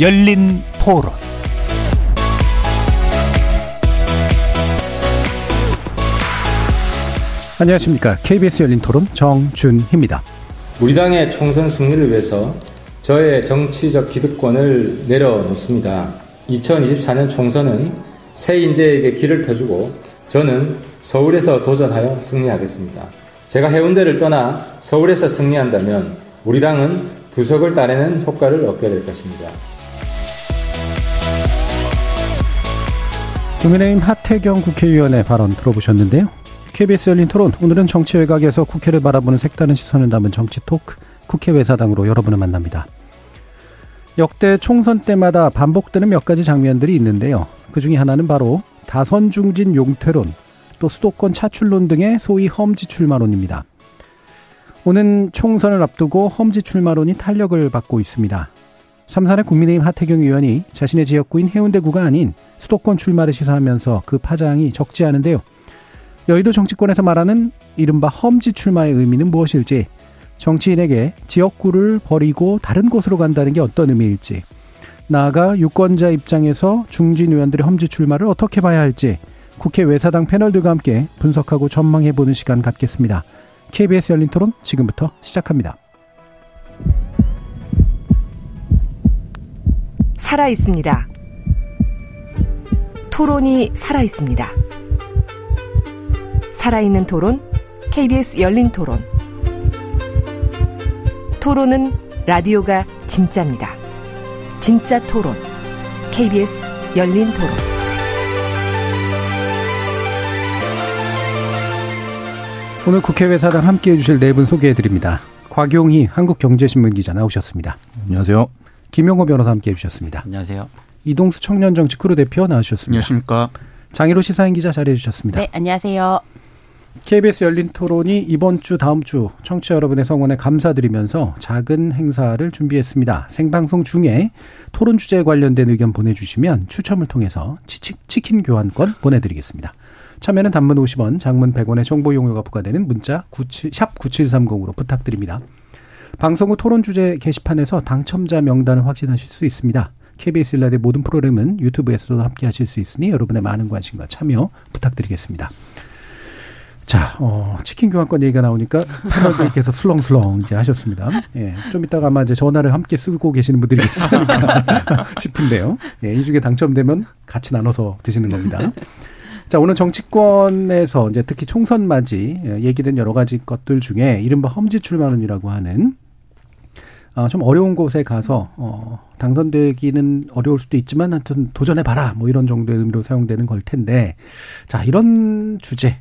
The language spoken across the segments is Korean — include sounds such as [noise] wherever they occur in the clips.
열린 토론 안녕하십니까. KBS 열린 토론 정준희입니다. 우리 당의 총선 승리를 위해서 저의 정치적 기득권을 내려놓습니다. 2024년 총선은 새 인재에게 길을 터주고 저는 서울에서 도전하여 승리하겠습니다. 제가 해운대를 떠나 서울에서 승리한다면 우리 당은 부석을 따내는 효과를 얻게 될 것입니다. 국민의힘 하태경 국회의원의 발언 들어보셨는데요. KBS 열린 토론 오늘은 정치 외곽에서 국회를 바라보는 색다른 시선을 담은 정치 토크 국회 외사당으로 여러분을 만납니다. 역대 총선 때마다 반복되는 몇 가지 장면들이 있는데요. 그 중에 하나는 바로 다선 중진 용퇴론, 또 수도권 차출론 등의 소위 험지 출마론입니다. 오는 총선을 앞두고 험지 출마론이 탄력을 받고 있습니다. 삼산의 국민의힘 하태경 의원이 자신의 지역구인 해운대구가 아닌 수도권 출마를 시사하면서 그 파장이 적지 않은데요. 여의도 정치권에서 말하는 이른바 험지 출마의 의미는 무엇일지, 정치인에게 지역구를 버리고 다른 곳으로 간다는 게 어떤 의미일지, 나아가 유권자 입장에서 중진 의원들의 험지 출마를 어떻게 봐야 할지 국회 외사당 패널들과 함께 분석하고 전망해보는 시간 갖겠습니다. KBS 열린 토론 지금부터 시작합니다. 살아 있습니다. 토론이 살아 있습니다. 살아있는 토론, KBS 열린 토론. 토론은 라디오가 진짜입니다. 진짜 토론, KBS 열린 토론. 오늘 국회 외사당 함께 해주실 네 분 소개해드립니다. 곽용희 한국경제신문 기자 나오셨습니다. 안녕하세요. 김용호 변호사 함께 해주셨습니다. 안녕하세요. 이동수 청년정치 크루 대표 나오셨습니다. 안녕하십니까. 장일호 시사인 기자 자리해주셨습니다. 네, 안녕하세요. KBS 열린 토론이 이번 주 다음 주 청취자 여러분의 성원에 감사드리면서 작은 행사를 준비했습니다. 생방송 중에 토론 주제에 관련된 의견 보내주시면 추첨을 통해서 치, 치킨 교환권 보내드리겠습니다. 참여는 단문 50원, 장문 100원의 정보 용료가 부과되는 문자 97, 샵 9730으로 부탁드립니다. 방송 후 토론 주제 게시판에서 당첨자 명단을 확인하실 수 있습니다. KBS 일라드의 모든 프로그램은 유튜브에서도 함께 하실 수 있으니 여러분의 많은 관심과 참여 부탁드리겠습니다. 자, 어, 치킨 교환권 얘기가 나오니까 패널들께서 술렁술렁 이제 하셨습니다. 예, 좀 이따가 아마 이제 전화를 함께 쓰고 계시는 분들이 계시니까 [laughs] 싶은데요. 예, 이 중에 당첨되면 같이 나눠서 드시는 겁니다. 자, 오늘 정치권에서 이제 특히 총선 맞이 예, 얘기된 여러 가지 것들 중에 이른바 험지 출마론이라고 하는 아, 좀 어려운 곳에 가서 어, 당선되기는 어려울 수도 있지만 하여튼 도전해 봐라 뭐 이런 정도의 의미로 사용되는 걸 텐데 자 이런 주제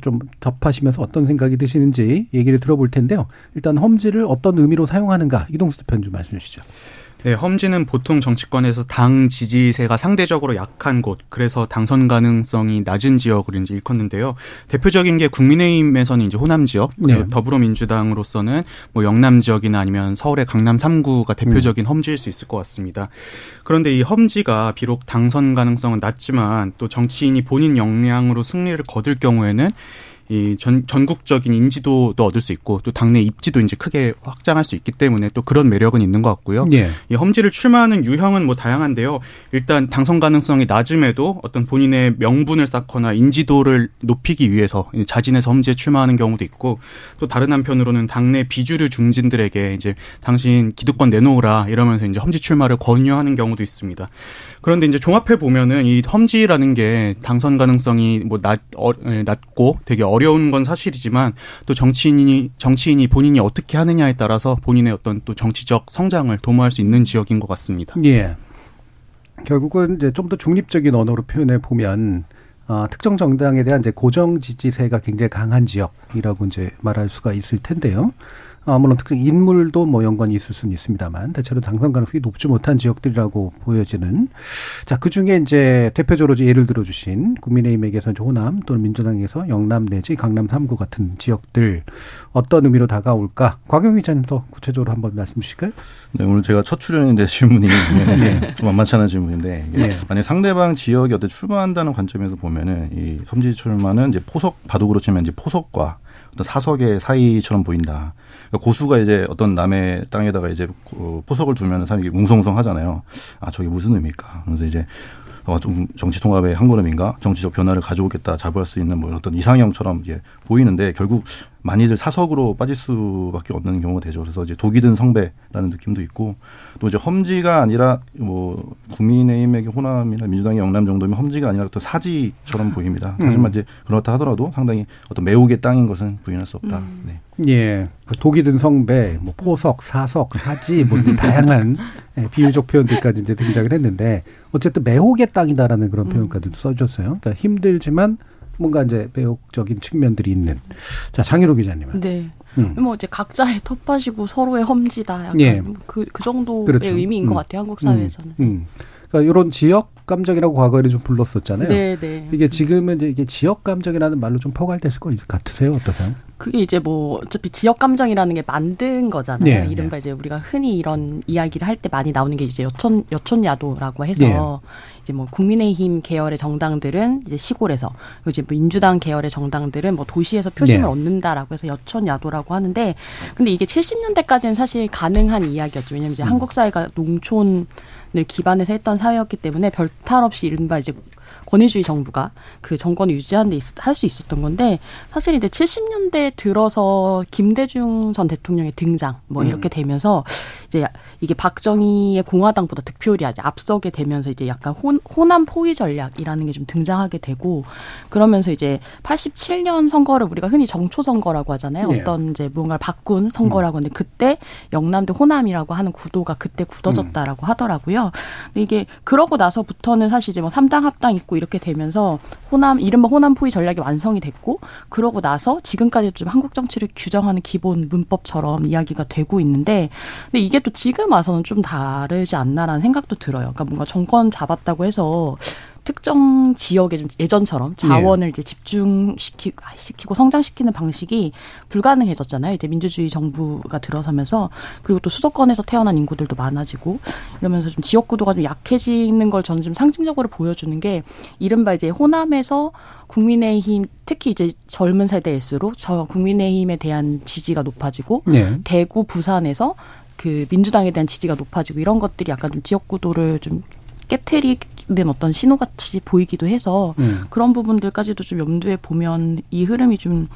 좀 접하시면서 어떤 생각이 드시는지 얘기를 들어볼 텐데요. 일단 험지를 어떤 의미로 사용하는가 이동수 대표님 좀 말씀해 주시죠. 네, 험지는 보통 정치권에서 당 지지세가 상대적으로 약한 곳, 그래서 당선 가능성이 낮은 지역으로 이제 일컫는데요. 대표적인 게 국민의힘에서는 이제 호남 지역, 네. 더불어민주당으로서는 뭐 영남 지역이나 아니면 서울의 강남 3구가 대표적인 음. 험지일 수 있을 것 같습니다. 그런데 이 험지가 비록 당선 가능성은 낮지만 또 정치인이 본인 역량으로 승리를 거둘 경우에는 이 전, 전국적인 인지도도 얻을 수 있고 또 당내 입지도 이제 크게 확장할 수 있기 때문에 또 그런 매력은 있는 것 같고요. 예. 이 험지를 출마하는 유형은 뭐 다양한데요. 일단 당선 가능성이 낮음에도 어떤 본인의 명분을 쌓거나 인지도를 높이기 위해서 자진해서 험지에 출마하는 경우도 있고 또 다른 한편으로는 당내 비주류 중진들에게 이제 당신 기득권 내놓으라 이러면서 이제 험지 출마를 권유하는 경우도 있습니다. 그런데 이제 종합해 보면은 이 험지라는 게 당선 가능성이 뭐 낮, 어, 예, 낮고 되게 어려운 건 사실이지만 또 정치인이 정치인이 본인이 어떻게 하느냐에 따라서 본인의 어떤 또 정치적 성장을 도모할 수 있는 지역인 것 같습니다. 예. 결국은 이제 좀 더 중립적인 언어로 표현해 보면 어, 특정 정당에 대한 이제 고정 지지세가 굉장히 강한 지역이라고 이제 말할 수가 있을 텐데요. 아, 물론 특히 인물도 뭐 연관이 있을 수는 있습니다만 대체로 당선 가능성이 높지 못한 지역들이라고 보여지는 자, 그 중에 이제 대표적으로 예를 들어 주신 국민의힘에게서 호남 또는 민주당에서 영남 내지 강남 3구 같은 지역들 어떤 의미로 다가올까? 곽영 기자님 더 구체적으로 한번 말씀 주실까요? 네, 오늘 제가 첫 출연인데 질문이 [laughs] 네. 좀 만만치 않은 질문인데 네. 만약 상대방 지역에 어떤 출마한다는 관점에서 보면은 이 섬지 출마는 이제 포석 바둑으로 치면 이제 포석과 어떤 사석의 사이처럼 보인다. 고수가 이제 어떤 남의 땅에다가 이제 그 포석을 두면 사람이 웅성웅성 하잖아요. 아, 저게 무슨 의미일까? 그래서 이제 어, 좀 정치 통합의 한 걸음인가 정치적 변화를 가져오겠다 자부할 수 있는 뭐 어떤 이상형처럼 이제 보이는데 결국 많이들 사석으로 빠질 수밖에 없는 경우가 되죠. 그래서 이제 독이 든 성배라는 느낌도 있고 또 이제 험지가 아니라 뭐 국민의힘에게 호남이나 민주당의 영남 정도면 험지가 아니라 또 사지처럼 보입니다. 음. 하지만 이제 그렇다 하더라도 상당히 어떤 매혹의 땅인 것은 부인할 수 없다. 음. 네. 예. 독이 든 성배, 뭐 포석, 사석, 사지, 뭐 다양한 예, 비유적 표현들까지 이제 등장을 했는데 어쨌든 매혹의 땅이다라는 그런 음. 표현까지도 써줬어요. 그러니까 힘들지만 뭔가 이제 배역적인 측면들이 있는. 자, 장희로 기자님은. 네. 음. 뭐 이제 각자의 텃밭이고 서로의 험지다. 약간 예. 그, 그 정도의 그렇죠. 의미인 음. 것 같아요. 한국 사회에서는. 음. 음. 그러니까 이런 지역 감정이라고 과거에는 좀 불렀었잖아요. 네, 네. 이게 지금은 이제 이게 지역 감정이라는 말로 좀 포괄될 것 같으세요? 어떠세요? 그게 이제 뭐 어차피 지역 감정이라는 게 만든 거잖아요. 네, 이른바 네. 이제 우리가 흔히 이런 이야기를 할 때 많이 나오는 게 이제 여촌 여촌 야도라고 해서 네. 이제 뭐 국민의힘 계열의 정당들은 이제 시골에서 그리고 이제 민주당 계열의 정당들은 뭐 도시에서 표심을 네. 얻는다라고 해서 여촌 야도라고 하는데 근데 이게 70년대까지는 사실 가능한 이야기였죠. 왜냐면 이제 음. 한국 사회가 농촌 을 기반해서 했던 사회였기 때문에 별탈 없이 이른바 이제 권위주의 정부가 그 정권을 유지하는 데 할 수 있었던 건데 사실 이제 70년대 들어서 김대중 전 대통령의 등장 뭐 음. 이렇게 되면서 이제 이게 박정희의 공화당보다 득표율이 아직 앞서게 되면서 이제 약간 호, 호남 포위 전략이라는 게 좀 등장하게 되고 그러면서 이제 87년 선거를 우리가 흔히 정초 선거라고 하잖아요. 네. 어떤 이제 무언가를 바꾼 선거라고 하는데 그때 영남대 호남이라고 하는 구도가 그때 굳어졌다라고 음. 하더라고요. 근데 이게 그러고 나서부터는 사실 이제 뭐 3당 합당 있고 이렇게 되면서 호남 이른바 호남 포위 전략이 완성이 됐고 그러고 나서 지금까지 좀 한국 정치를 규정하는 기본 문법처럼 이야기가 되고 있는데 근데 이게 또 지금 와서는 좀 다르지 않나라는 생각도 들어요. 그러니까 뭔가 정권 잡았다고 해서 특정 지역에 좀 예전처럼 자원을 예. 이제 집중시키고 시키고 성장시키는 방식이 불가능해졌잖아요. 이제 민주주의 정부가 들어서면서 그리고 또 수도권에서 태어난 인구들도 많아지고 이러면서 좀 지역 구도가 좀 약해지는 걸 저는 좀 상징적으로 보여주는 게 이른바 이제 호남에서 국민의힘 특히 이제 젊은 세대일수록 저 국민의힘에 대한 지지가 높아지고 예. 대구 부산에서 그 민주당에 대한 지지가 높아지고 이런 것들이 약간 좀 지역 구도를 좀 깨트리는 어떤 신호같이 보이기도 해서 음. 그런 부분들까지도 좀 염두에 보면 이 흐름이 좀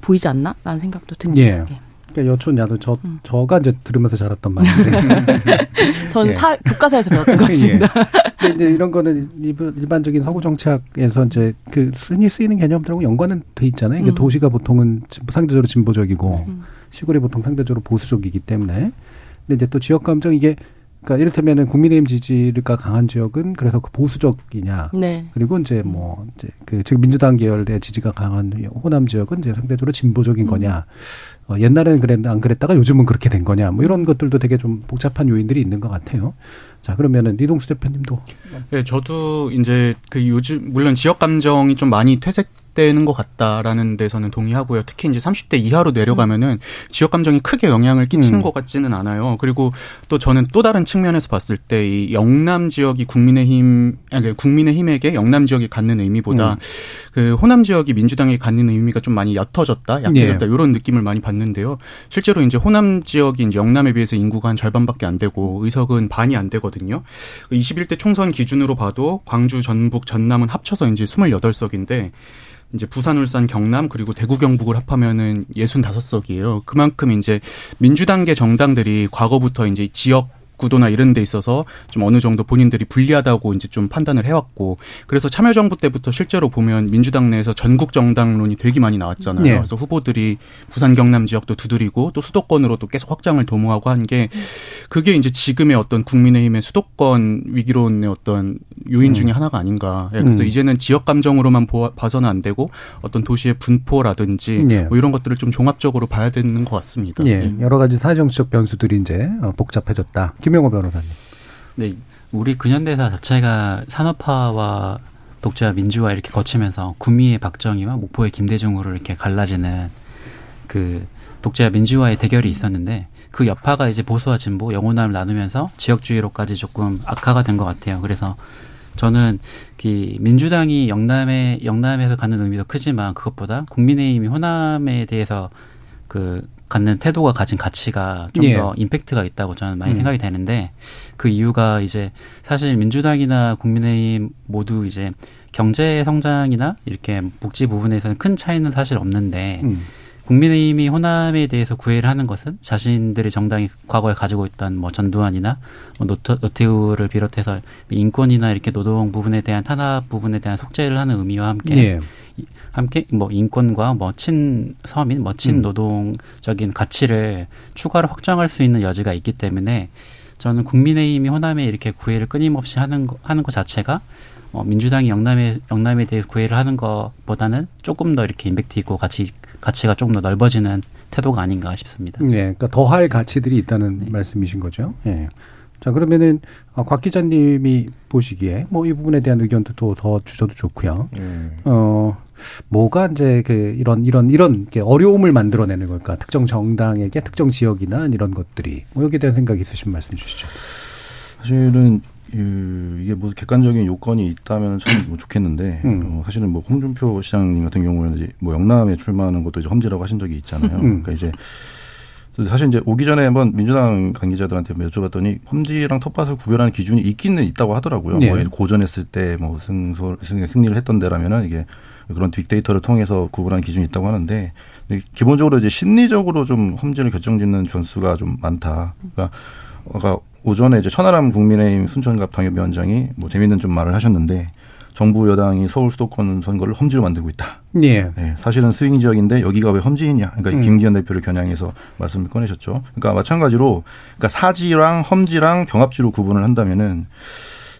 보이지 않나? 라는 생각도 듭니다. 예. 예. 그러니까 여촌 야도 저 음. 저가 이제 들으면서 자랐던 말인데 [laughs] 저는 예. 사, 교과서에서 배웠던 것 같습니다. 예. 근데 이런 거는 일반적인 서구 정치학에서 이제 그 흔히 쓰이는 개념들하고 연관은 돼 있잖아요. 이게 음. 도시가 보통은 상대적으로 진보적이고 음. 시골이 보통 상대적으로 보수적이기 때문에 근데 이제 또 지역 감정 이게 그러니까 이를테면은 국민의힘 지지가 강한 지역은 그래서 그 보수적이냐. 네. 그리고 이제 뭐 이제 그 즉 민주당 계열의 지지가 강한 호남 지역은 이제 상대적으로 진보적인 음. 거냐. 어, 옛날에는 그랬 안 그랬다가 요즘은 그렇게 된 거냐. 뭐 이런 것들도 되게 좀 복잡한 요인들이 있는 것 같아요. 자, 그러면은 리동수 대표님도. 네, 저도 이제 그 요즘 물론 지역 감정이 좀 많이 퇴색 되는 것 같다라는 데서는 동의하고요. 특히 이제 30대 이하로 내려가면은 음. 지역 감정이 크게 영향을 끼치는 음. 것 같지는 않아요. 그리고 또 저는 또 다른 측면에서 봤을 때 이 영남 지역이 국민의힘 아니 국민의힘에게 영남 지역이 갖는 의미보다 음. 그 호남 지역이 민주당에 갖는 의미가 좀 많이 옅어졌다, 약해졌다 네. 이런 느낌을 많이 받는데요. 실제로 이제 호남 지역이 이제 영남에 비해서 인구가 한 절반밖에 안 되고 의석은 반이 안 되거든요. 21대 총선 기준으로 봐도 광주, 전북, 전남은 합쳐서 이제 28석인데 이제 부산, 울산, 경남 그리고 대구, 경북을 합하면은 65석이에요. 그만큼 이제 민주당계 정당들이 과거부터 이제 지역 구도나 이런 데 있어서 좀 어느 정도 본인들이 불리하다고 이제 좀 판단을 해왔고 그래서 참여정부 때부터 실제로 보면 민주당 내에서 전국 정당론이 되게 많이 나왔잖아요. 네. 그래서 후보들이 부산 경남 지역도 두드리고 또 수도권으로도 계속 확장을 도모하고 한 게 그게 이제 지금의 어떤 국민의힘의 수도권 위기론의 어떤 요인 중에 음. 하나가 아닌가. 예, 그래서 음. 이제는 지역 감정으로만 봐서는 안 되고 어떤 도시의 분포라든지 네. 뭐 이런 것들을 좀 종합적으로 봐야 되는 것 같습니다. 네. 여러 가지 사정적 변수들이 이제 어, 복잡해졌다. 김영호 변호사님. 네, 우리 근현대사 자체가 산업화와 독자 민주화 이렇게 거치면서 구미의 박정희와 목포의 김대중으로 이렇게 갈라지는 그 독자 민주화의 대결이 있었는데 그 여파가 이제 보수와 진보, 영혼함을 나누면서 지역주의로까지 조금 악화가 된 것 같아요. 그래서 저는 그 민주당이 영남에 영남에서 갖는 의미도 크지만 그것보다 국민의힘이 호남에 대해서 그 갖는 태도가 가진 가치가 좀더 예. 임팩트가 있다고 저는 많이 음. 생각이 되는데 그 이유가 이제 사실 민주당이나 국민의힘 모두 이제 경제 성장이나 이렇게 복지 부분에서는 큰 차이는 사실 없는데 음. 국민의힘이 호남에 대해서 구애를 하는 것은 자신들의 정당이 과거에 가지고 있던 뭐 전두환이나 뭐 노트, 노태우를 비롯해서 인권이나 이렇게 노동 부분에 대한 탄압 부분에 대한 속죄를 하는 의미와 함께 예. 함께 뭐 인권과 뭐 친서민, 뭐 친 음. 노동적인 가치를 추가로 확장할 수 있는 여지가 있기 때문에 저는 국민의힘이 호남에 이렇게 구애를 끊임없이 하는 거, 하는 것 자체가 어, 민주당이 영남에 영남에 대해 구애를 하는 것보다는 조금 더 이렇게 임팩트 있고 가치 가치가 조금 더 넓어지는 태도가 아닌가 싶습니다. 네, 그러니까 더할 가치들이 있다는 네. 말씀이신 거죠. 예. 네. 자 그러면은 어, 곽 기자님이 보시기에 뭐 이 부분에 대한 의견도 더 주셔도 좋고요. 음. 어 뭐가 이제 그 이런 이런 이런 어려움을 만들어내는 걸까? 특정 정당에게 특정 지역이나 이런 것들이 뭐 여기에 대한 생각 있으신 말씀 주시죠. 사실은 그 이게 뭐 객관적인 요건이 있다면 참 뭐 좋겠는데 음. 어, 사실은 뭐 홍준표 시장님 같은 경우에는 이제 뭐 영남에 출마하는 것도 이제 험지라고 하신 적이 있잖아요. 음. 그러니까 이제 사실 이제 오기 전에 한번 민주당 관계자들한테 여쭤봤더니 험지랑 텃밭을 구별하는 기준이 있기는 있다고 하더라고요. 네. 뭐 고전했을 때 뭐 승소 승리를 했던 데라면은 이게 그런 빅데이터를 통해서 구분하는 기준이 있다고 하는데 기본적으로 이제 심리적으로 좀 험지를 결정짓는 변수가 좀 많다. 그러니까 아까 오전에 이제 천하람 국민의힘 순천갑 당협위원장이 뭐 재미있는 좀 말을 하셨는데 정부 여당이 서울 수도권 선거를 험지로 만들고 있다. 예. 네, 사실은 스윙 지역인데 여기가 왜 험지이냐. 그러니까 음. 김기현 대표를 겨냥해서 말씀을 꺼내셨죠. 그러니까 마찬가지로 그러니까 사지랑 험지랑 경합지로 구분을 한다면은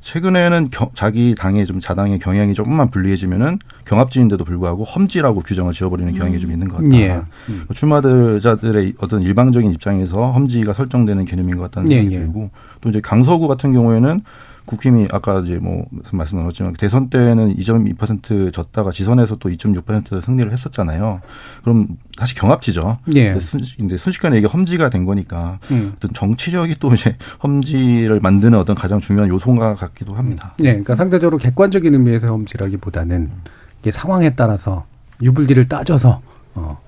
최근에는 겨, 자기 당의 좀 자당의 경향이 조금만 불리해지면은 경합지인데도 불구하고 험지라고 규정을 지어버리는 경향이 음. 좀 있는 것 같다. 예. 음. 출마자들의 어떤 일방적인 입장에서 험지가 설정되는 개념인 것 같다는 생각이 예, 예. 들고 또 이제 강서구 같은 경우에는 국힘이 아까 이제 뭐 말씀 나눴지만 대선 때는 2.2% 졌다가 지선에서 또 2.6% 승리를 했었잖아요. 그럼 다시 경합지죠. 예. 근데, 순, 근데 순 식간에 이게 험지가 된 거니까 음. 어떤 정치력이 또 이제 험지를 만드는 어떤 가장 중요한 요소가 같기도 합니다. 네, 그러니까 상대적으로 객관적인 의미에서 험지라기보다는 이게 상황에 따라서 유불리를 따져서 어,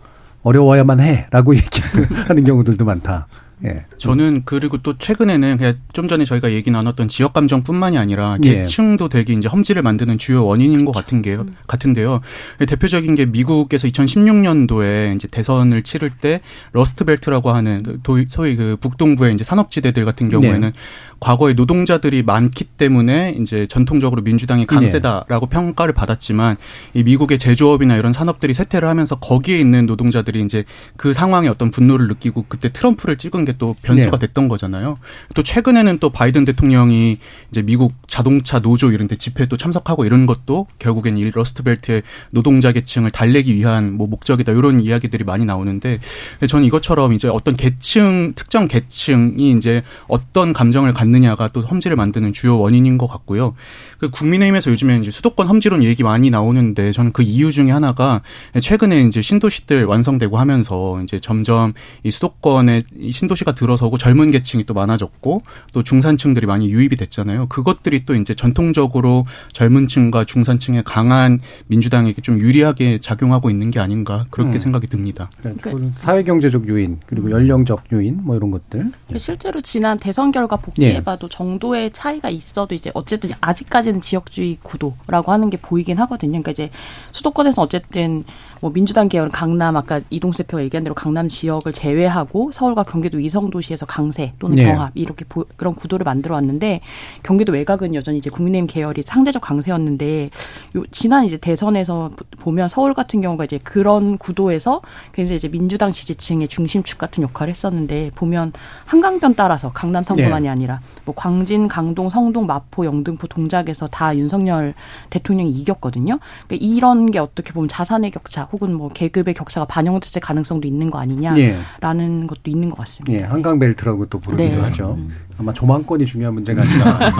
어려워야만 해라고 [laughs] 얘기하는 경우들도 많다. 예. 저는 그리고 또 최근에는 그냥 좀 전에 저희가 얘기 나눴던 지역 감정뿐만이 아니라 예. 계층도 되게 이제 험지를 만드는 주요 원인인 것 같은 게요. 같은데요. 대표적인 게 미국에서 2016년도에 이제 대선을 치를 때 러스트벨트라고 하는 그 소위 그 북동부의 이제 산업지대들 같은 경우에는 네. 과거에 노동자들이 많기 때문에 이제 전통적으로 민주당이 강세다라고 네. 평가를 받았지만 이 미국의 제조업이나 이런 산업들이 쇠퇴를 하면서 거기에 있는 노동자들이 이제 그 상황에 어떤 분노를 느끼고 그때 트럼프를 찍은 게또 변수가 네. 됐던 거잖아요. 또 최근에는 또 바이든 대통령이 이제 미국 자동차 노조 이런 데 집회에 또 참석하고 이런 것도 결국엔 이 러스트벨트의 노동자 계층을 달래기 위한 뭐 목적이다 이런 이야기들이 많이 나오는데 저는 이것처럼 이제 어떤 계층 특정 계층이 이제 어떤 감정을 갖느냐 않느냐가 또 험지를 만드는 주요 원인인 것 같고요. 그 국민의힘에서 요즘에 이제 수도권 험지론 얘기 많이 나오는데 저는 그 이유 중에 하나가 최근에 이제 신도시들 완성되고 하면서 이제 점점 이 수도권에 신도시 가 들어서고 젊은 계층이 또 많아졌고 또 중산층들이 많이 유입이 됐잖아요. 그것들이 또 이제 전통적으로 젊은 층과 중산층의 강한 민주당에게 좀 유리하게 작용하고 있는 게 아닌가 그렇게 음. 생각이 듭니다. 그러니까 사회경제적 요인 그리고 연령적 요인 뭐 이런 것들. 실제로 지난 대선 결과 복귀해 해봐도 정도의 차이가 있어도 이제 어쨌든 아직까지는 지역주의 구도라고 하는 게 보이긴 하거든요. 그러니까 이제 수도권에서 어쨌든 뭐 민주당 계열 강남 아까 이동수 대표가 얘기한 대로 강남 지역을 제외하고 서울과 경기도 위성 도시에서 강세 또는 네. 경합 이렇게 보, 그런 구도를 만들어 왔는데 경기도 외곽은 여전히 이제 국민의힘 계열이 상대적 강세였는데 요 지난 이제 대선에서 보면 서울 같은 경우가 이제 그런 구도에서 굉장히 이제 민주당 지지층의 중심축 같은 역할을 했었는데 보면 한강변 따라서 강남 선거만이 네. 아니라 뭐 광진, 강동, 성동, 마포, 영등포, 동작에서 다 윤석열 대통령이 이겼거든요. 그러니까 이런 게 어떻게 보면 자산의 격차 혹은 뭐 계급의 격차가 반영됐을 가능성도 있는 거 아니냐라는 예. 것도 있는 것 같습니다. 예, 한강 벨트라고 또 부르기도 네. 하죠. 음. 아마 조망권이 중요한 문제가 아닌가.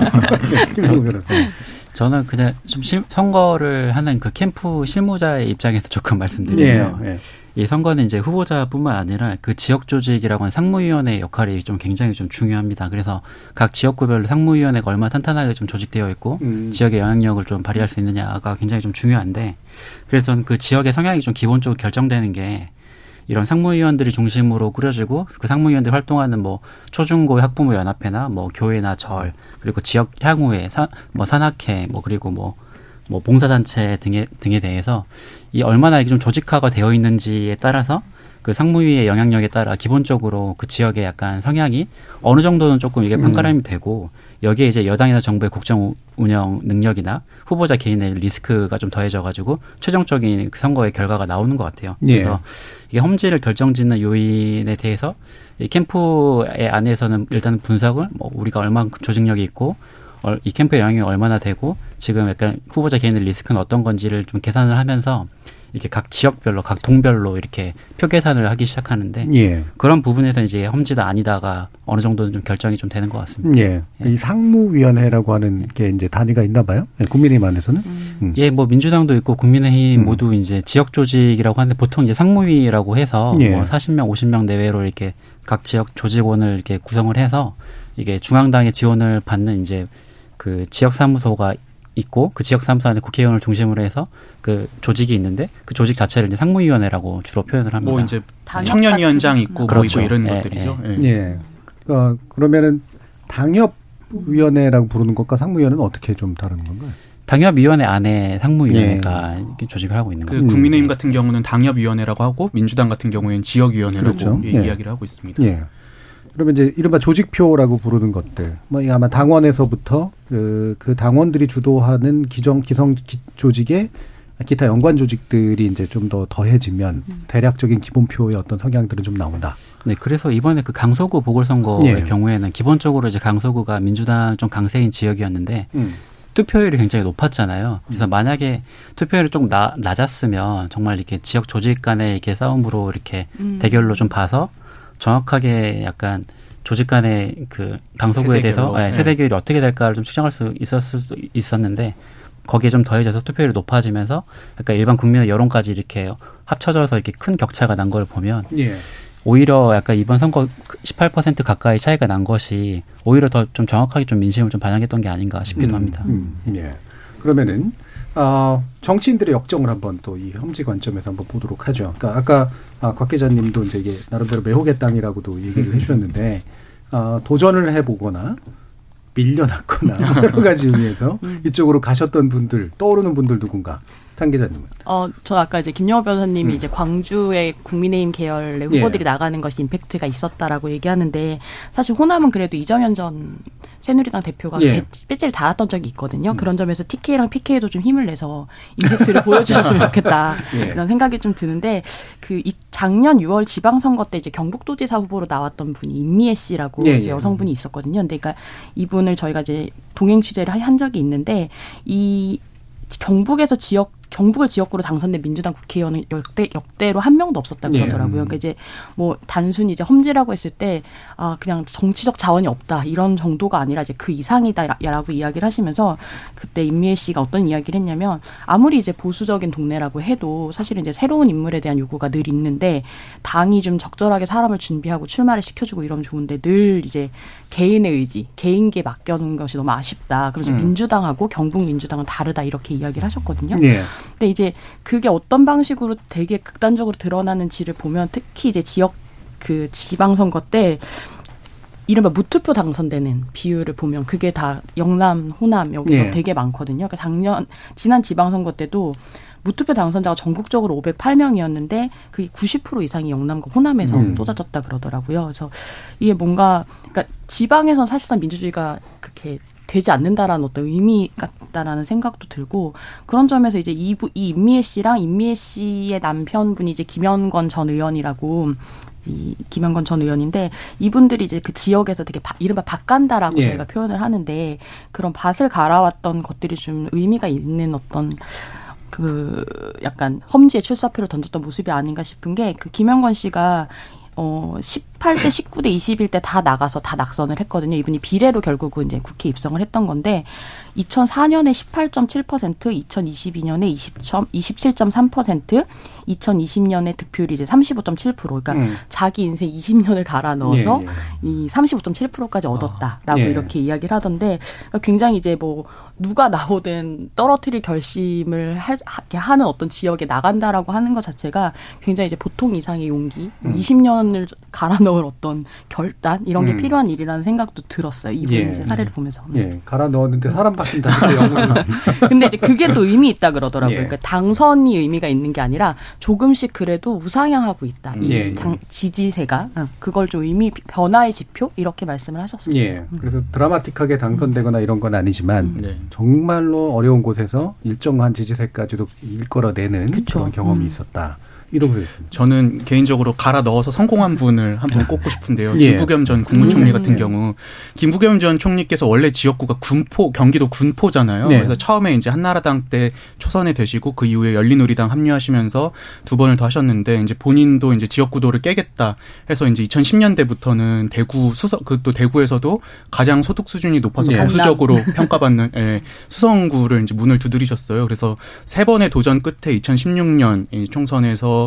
[laughs] [laughs] 저는 그냥 좀 실, 선거를 하는 그 캠프 실무자의 입장에서 조금 말씀드리면 예, 예. 이 선거는 이제 후보자뿐만 아니라 그 지역 조직이라고 하는 상무위원회 역할이 좀 굉장히 좀 중요합니다. 그래서 각 지역구별로 상무위원회가 얼마나 탄탄하게 좀 조직되어 있고 음. 지역의 영향력을 좀 발휘할 수 있느냐가 굉장히 좀 중요한데 그래서 저는 그 지역의 성향이 좀 기본적으로 결정되는 게 이런 상무위원들이 중심으로 꾸려지고 그 상무위원들이 활동하는 뭐 초중고 학부모 연합회나 뭐 교회나 절 그리고 지역 향후회 사, 뭐 산악회 뭐 그리고 뭐 뭐 봉사단체 등에 등에 대해서 이 얼마나 이게 좀 조직화가 되어 있는지에 따라서 그 상무위의 영향력에 따라 기본적으로 그 지역의 약간 성향이 어느 정도는 조금 이게 판가름이 음. 되고 여기에 이제 여당이나 정부의 국정 운영 능력이나 후보자 개인의 리스크가 좀 더해져 가지고 최종적인 그 선거의 결과가 나오는 것 같아요. 예. 그래서 이게 험지를 결정짓는 요인에 대해서 이 캠프의 안에서는 일단 분석을 뭐 우리가 얼마큼 조직력이 있고 이 캠프의 영향이 얼마나 되고 지금 약간 후보자 개인의 리스크는 어떤 건지를 좀 계산을 하면서 이렇게 각 지역별로 각 동별로 이렇게 표 계산을 하기 시작하는데 예. 그런 부분에서 이제 험지다 아니다가 어느 정도는 좀 결정이 좀 되는 것 같습니다. 예. 예. 이 상무위원회라고 하는 게 이제 단위가 있나 봐요. 예. 국민의힘 안에서는. 음. 음. 예, 뭐 민주당도 있고 국민의힘 음. 모두 이제 지역 조직이라고 하는데 보통 이제 상무위라고 해서 예. 뭐 40명, 50명 내외로 이렇게 각 지역 조직원을 이렇게 구성을 해서 이게 중앙당의 지원을 받는 이제 그 지역 사무소가 있고 그 지역 사무소 안에 국회의원을 중심으로 해서 그 조직이 있는데 그 조직 자체를 이제 상무위원회라고 주로 표현을 합니다. 뭐 이제 청년위원장 있고 그렇죠. 뭐 이런 예, 것들이죠. 예. 예. 예. 어, 그러면은 당협위원회라고 부르는 것과 상무위원회는 어떻게 좀 다른 건가요? 당협위원회 안에 상무위원회가 예. 조직을 하고 있는 거예요. 그 국민의힘 같은 경우는 당협위원회라고 하고 민주당 같은 경우에는 지역위원회라고 그렇죠. 예. 이야기를 하고 있습니다. 예. 그러면 이제 이른바 조직표라고 부르는 것들, 뭐 아마 당원에서부터 그, 그 당원들이 주도하는 기정 기성 기, 조직의 기타 연관 조직들이 이제 좀 더 더해지면 대략적인 기본표의 어떤 성향들은 좀 나온다. 네, 그래서 이번에 그 강서구 보궐선거의 예. 경우에는 기본적으로 이제 강서구가 민주당 좀 강세인 지역이었는데 음. 투표율이 굉장히 높았잖아요. 그래서 만약에 투표율이 조금 나, 낮았으면 정말 이렇게 지역 조직 간의 이렇게 싸움으로 이렇게 음. 대결로 좀 봐서 정확하게 약간 조직 간의 그 당서구에 대해서 네, 세대 교율이 어떻게 될까를 좀 추정할 수 있었을 수도 있었는데 거기에 좀 더해져서 투표율이 높아지면서 약간 일반 국민의 여론까지 이렇게 합쳐져서 이렇게 큰 격차가 난 걸 보면 예. 오히려 약간 이번 선거 18% 가까이 차이가 난 것이 오히려 더 좀 정확하게 좀 민심을 좀 반영했던 게 아닌가 싶기도 음, 합니다. 음, 예. 그러면은 어, 정치인들의 역정을 한번 또 이 험지 관점에서 한번 보도록 하죠. 그러니까 아까 아, 곽 기자님도 이제 이게 나름대로 매혹의 땅이라고도 얘기를 음. 해주셨는데 어, 도전을 해보거나 밀려났거나 [laughs] 여러 가지 의미에서 음. 이쪽으로 가셨던 분들 떠오르는 분들 누군가 상 기자님은? 어, 저 아까 이제 김영호 변호사님이 음. 이제 광주의 국민의힘 계열의 후보들이 예. 나가는 것이 임팩트가 있었다라고 얘기하는데 사실 호남은 그래도 이정현 전 새누리당 대표가 예. 배지를 달았던 적이 있거든요. 음. 그런 점에서 TK랑 PK도 좀 힘을 내서 임팩트를 보여주셨으면 [laughs] 좋겠다 예. 이런 생각이 좀 드는데 그 작년 6월 지방선거 때 이제 경북도지사 후보로 나왔던 분이 임미애 씨라고 예, 예. 여성분이 있었거든요. 근데 그러니까 이분을 저희가 이제 동행 취재를 한 적이 있는데 이 경북에서 지역 경북을 지역구로 당선된 민주당 국회의원은 역대 역대로 한 명도 없었다고 네. 그러더라고요. 그러니까 이제 뭐 단순히 이제 험지라고 했을 때 아 그냥 정치적 자원이 없다 이런 정도가 아니라 이제 그 이상이다라고 이야기를 하시면서 그때 임미애 씨가 어떤 이야기를 했냐면 아무리 이제 보수적인 동네라고 해도 사실은 이제 새로운 인물에 대한 요구가 늘 있는데 당이 좀 적절하게 사람을 준비하고 출마를 시켜주고 이러면 좋은데 늘 이제 개인의 의지, 개인기에 맡겨놓은 것이 너무 아쉽다. 그래서 음. 민주당하고 경북 민주당은 다르다 이렇게 이야기를 하셨거든요. 네. 근데 이제 그게 어떤 방식으로 되게 극단적으로 드러나는지를 보면 특히 이제 지역 그 지방선거 때 이른바 무투표 당선되는 비율을 보면 그게 다 영남, 호남 여기서 네. 되게 많거든요. 그러니까 작년 지난 지방선거 때도 무투표 당선자가 전국적으로 508명이었는데 그게 90% 이상이 영남과 호남에서 음. 쏟아졌다 그러더라고요. 그래서 이게 뭔가 그러니까 지방에선 사실상 민주주의가 그렇게 되지 않는다라는 어떤 의미 같다라는 생각도 들고 그런 점에서 이제 이, 이 임미애 씨랑 임미애 씨의 남편분이 이제 김현권 전 의원이라고 이 김현권 전 의원인데 이분들이 이제 그 지역에서 되게 바, 이른바 박간다라고 예. 저희가 표현을 하는데 그런 밭을 갈아왔던 것들이 좀 의미가 있는 어떤 그 약간 험지에 출사표를 던졌던 모습이 아닌가 싶은 게 그 김영건 씨가 어 18대, 19대, 21대 다 나가서 다 낙선을 했거든요. 이분이 비례로 결국은 이제 국회 입성을 했던 건데 2004년에 18.7%, 2022년에 20 27.3%, 2020년에 득표율이 이제 35.7% 그러니까 음. 자기 인생 20년을 갈아 넣어서 예, 예. 이 35.7%까지 얻었다라고 아, 예. 이렇게 이야기를 하던데 그러니까 굉장히 이제 뭐 누가 나오든 떨어뜨릴 결심을 할, 하는 어떤 지역에 나간다라고 하는 것 자체가 굉장히 이제 보통 이상의 용기, 음. 20년을 갈아 넣을 어떤 결단 이런 게 음. 필요한 일이라는 생각도 들었어요. 이분 예. 사례를 보면서. 예, 갈아 넣었는데 사람 바뀐다. [laughs] 근데 이제 그게 또 의미 있다 그러더라고요. 예. 그러니까 당선이 의미가 있는 게 아니라 조금씩 그래도 우상향하고 있다. 이 예. 당, 지지세가 그걸 좀 의미 변화의 지표 이렇게 말씀을 하셨어요. 예. 음. 그래서 드라마틱하게 당선되거나 이런 건 아니지만 네. 정말로 어려운 곳에서 일정한 지지세까지도 일걸어내는 그쵸. 그런 경험이 음. 있었다. 이동수 저는 개인적으로 갈아 넣어서 성공한 분을 한 분 꼽고 싶은데요. 예. 김부겸 전 국무총리 음. 같은 경우 김부겸 전 총리께서 원래 지역구가 군포 경기도 군포잖아요. 네. 그래서 처음에 이제 한나라당 때 초선에 되시고 그 이후에 열린우리당 합류하시면서 두 번을 더 하셨는데 이제 본인도 이제 지역구도를 깨겠다 해서 이제 2010년대부터는 대구 수석 그 또 대구에서도 가장 소득 수준이 높아서 네. 보수적으로 평가받는 예, 수성구를 이제 문을 두드리셨어요. 그래서 세 번의 도전 끝에 2016년 총선에서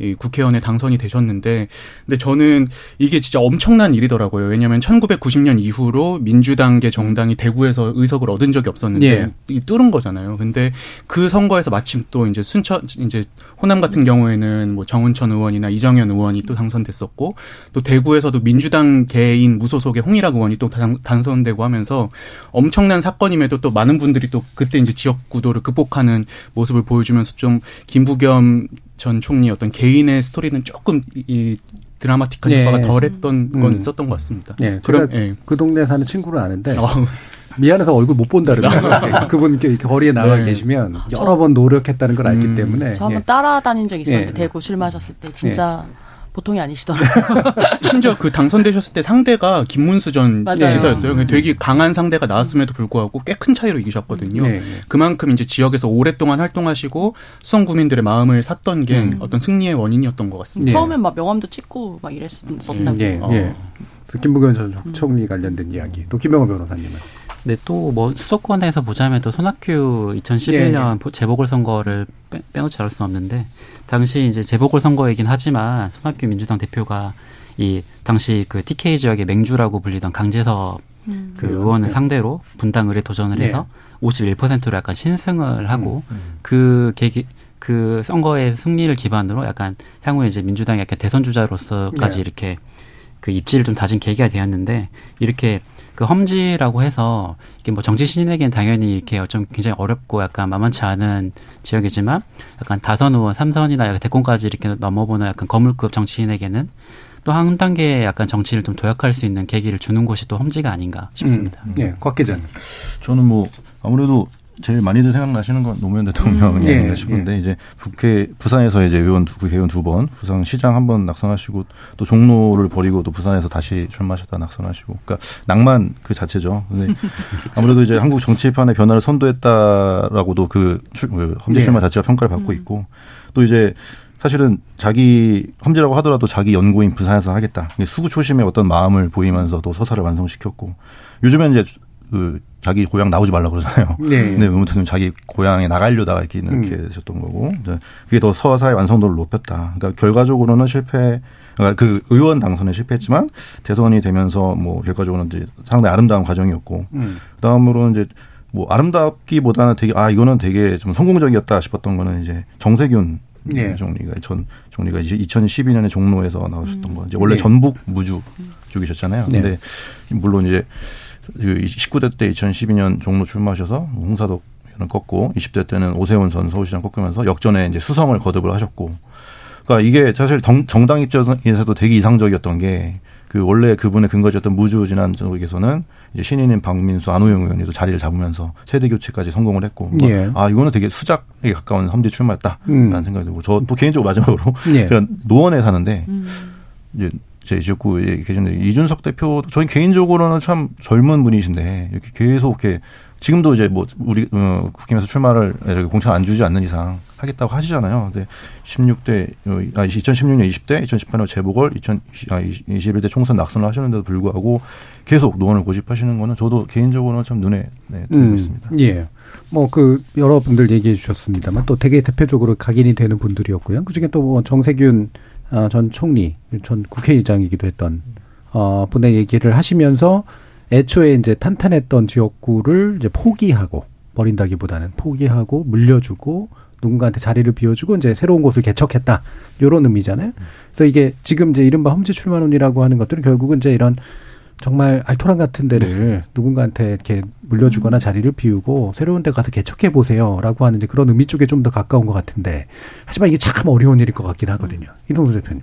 이 국회의원에 당선이 되셨는데 근데 저는 이게 진짜 엄청난 일이더라고요. 왜냐하면 1990년 이후로 민주당계 정당이 대구에서 의석을 얻은 적이 없었는데 예. 이 뚫은 거잖아요. 근데 그 선거에서 마침 또 이제 순천 이제 호남 같은 경우에는 뭐 정은천 의원이나 이정현 의원이 또 당선됐었고 또 대구에서도 민주당 개인 무소속의 홍일학 의원이 또 당, 당선되고 하면서 엄청난 사건임에도 또 많은 분들이 또 그때 이제 지역 구도를 극복하는 모습을 보여주면서 좀 김부겸 전 총리 어떤 개인의 스토리는 조금 이 드라마틱한 네. 효과가 덜했던 건 음. 있었던 것 같습니다. 네, 그럼 예. 그 동네 사는 친구를 아는데 어. 미안해서 얼굴 못 본다 그러더라고요. 그분 이렇게 거리에 나와 네. 계시면 여러 번 노력했다는 걸 알기 음. 때문에. 저 한번 예. 따라다닌 적이 있었는데 예. 대구 술 마셨을 때 진짜 예. 보통이 아니시더라고요. [laughs] 심지어 그 당선되셨을 때 상대가 김문수 전 맞아요. 지사였어요. 음. 되게 강한 상대가 나왔음에도 불구하고 꽤 큰 차이로 이기셨거든요. 네. 그만큼 이제 지역에서 오랫동안 활동하시고 수성 구민들의 마음을 샀던 게 음. 어떤 승리의 원인이었던 것 같습니다. 네. 처음엔 막 명함도 찍고 막 이랬었다고. 음. 네. 어. 네. 김부겸 전 총리 관련된 이야기. 또 김영호 변호사님은. 네, 또 뭐 수도권에서 보자면 또 손학규 2011년 예, 예. 재보궐 선거를 빼, 빼놓지 않을 수 없는데 당시 이제 재보궐 선거이긴 하지만 손학규 민주당 대표가 이 당시 그 TK 지역의 맹주라고 불리던 강재섭 음. 그 의원을 네. 상대로 분당 의뢰 도전을 네. 해서 51%로 약간 신승을 하고 음, 음. 그 계기 그 선거의 승리를 기반으로 약간 향후에 이제 민주당이 약간 대선 주자로서까지 네. 이렇게 그 입지를 좀 다진 계기가 되었는데 이렇게 그 험지라고 해서 이게 뭐 정치 신인에게는 당연히 이렇게 좀 굉장히 어렵고 약간 만만치 않은 지역이지만 약간 다선 의원, 삼선이나 약간 대권까지 이렇게 넘어보는 약간 거물급 정치인에게는 또 한 단계 약간 정치를 좀 도약할 수 있는 계기를 주는 곳이 또 험지가 아닌가 싶습니다. 음, 네, 곽 기자님. 저는 뭐 아무래도 제일 많이들 생각나시는 건 노무현 대통령이 음, 아닌가 예, 싶은데 예. 이제 국회 부산에서 이제 의원 국회의원 두 번, 부산 시장 한 번 낙선하시고 또 종로를 버리고 또 부산에서 다시 출마하셨다 낙선하시고, 그러니까 낭만 그 자체죠. 근데 [laughs] 아무래도 이제 한국 정치판의 변화를 선도했다라고도 그, 그 험지 출마 예. 자체가 평가를 받고 음. 있고 또 이제 사실은 자기 험지라고 하더라도 자기 연구인 부산에서 하겠다. 수구 초심의 어떤 마음을 보이면서도 서사를 완성시켰고 요즘엔 이제 그 자기 고향 나오지 말라 그러잖아요. [laughs] 네. 근데 의무 대통령 자기 고향에 나가려다가 이렇게 이렇게 음. 되셨던 거고 그게 더 서사의 완성도를 높였다. 그러니까 결과적으로는 실패. 그러니까 그 의원 당선에 실패했지만 대선이 되면서 뭐 결과적으로는 이제 상당히 아름다운 과정이었고 음. 그다음으로 이제 뭐 아름답기보다는 되게 아 이거는 되게 좀 성공적이었다 싶었던 거는 이제 정세균 네. 총리가 전 총리가 이제 2012년에 종로에서 나오셨던 음. 거 이제 원래 네. 전북 무주 쪽이셨잖아요. 네. 근데 물론 이제 그 19대 때 2012년 종로 출마하셔서 홍사덕 의원을 꺾고 20대 때는 오세훈 전 서울시장 꺾으면서 역전에 이제 수성을 거듭을 하셨고 그러니까 이게 사실 정, 당 입장에서도 되게 이상적이었던 게 그 원래 그분의 근거지였던 무주 지난 쪽에서는 이제 신인인 박민수 안호영 의원이 도 자리를 잡으면서 세대 교체까지 성공을 했고 예. 아 이거는 되게 수작에 가까운 험지 출마였다라는 음. 생각이 들고 저 또 개인적으로 마지막으로 예. [laughs] 제가 노원에 사는데 음. 이제 제 지역구에 계신데 이준석 대표 저희 개인적으로는 참 젊은 분이신데 이렇게 계속 이렇게 지금도 이제 뭐 우리 어, 국힘에서 출마를 공천 안 주지 않는 이상 하겠다고 하시잖아요. 근데 16대 아 2016년 20대, 2018년 재보궐, 2021대 아, 총선 낙선을 하셨는데도 불구하고 계속 노원을 고집하시는 거는 저도 개인적으로는 참 눈에 네, 들고 음, 있습니다. 예. 뭐 그 여러분들 얘기해 주셨습니다만 또 되게 대표적으로 각인이 되는 분들이었고요. 그중에 또 뭐 정세균 어, 전 총리, 전 국회의장이기도 했던 어 분의 얘기를 하시면서 애초에 이제 탄탄했던 지역구를 이제 포기하고 버린다기보다는 포기하고 물려주고 누군가한테 자리를 비워주고 이제 새로운 곳을 개척했다 이런 의미잖아요. 그래서 이게 지금 이제 이른바 험지 출마론이라고 하는 것들은 결국은 이제 이런 정말 알토란 같은 데를 네. 누군가한테 이렇게 물려주거나 자리를 비우고 새로운 데 가서 개척해 보세요라고 하는 그런 의미 쪽에 좀 더 가까운 것 같은데 하지만 이게 참 어려운 일일 것 같긴 하거든요. 이동수 대표님.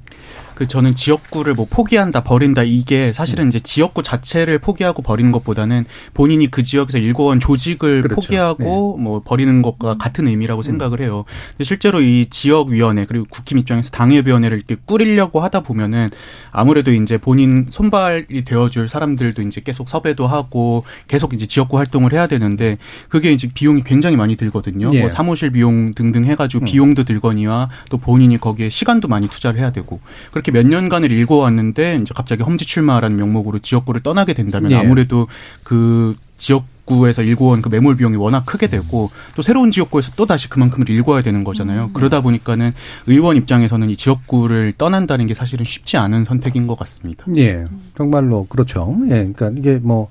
그 저는 지역구를 뭐 포기한다 버린다 이게 사실은 음. 이제 지역구 자체를 포기하고 버리는 것보다는 본인이 그 지역에서 일궈온 조직을 그렇죠. 포기하고 네. 뭐 버리는 것과 같은 의미라고 음. 생각을 해요. 실제로 이 지역위원회 그리고 국힘 입장에서 당협위원회를 이렇게 꾸리려고 하다 보면은 아무래도 이제 본인 손발이 되어줄 사람들도 이제 계속 섭외도 하고 계속 이제 지역구 활동을 해야 되는데 그게 이제 비용이 굉장히 많이 들거든요. 예. 뭐 사무실 비용 등등 해가지고 음. 비용도 들거니와 또 본인이 거기에 시간도 많이 투자를 해야 되고 그렇게 이렇게 몇 년간을 읽어왔는데 이제 갑자기 험지 출마라는 명목으로 지역구를 떠나게 된다면 네. 아무래도 그 지역 구에서 일궈온 그 매몰 비용이 워낙 크게 되고 또 새로운 지역구에서 또 다시 그만큼을 일궈야 되는 거잖아요. 음. 그러다 보니까는 의원 입장에서는 이 지역구를 떠난다는 게 사실은 쉽지 않은 선택인 것 같습니다. 예, 정말로 그렇죠. 예, 그러니까 이게 뭐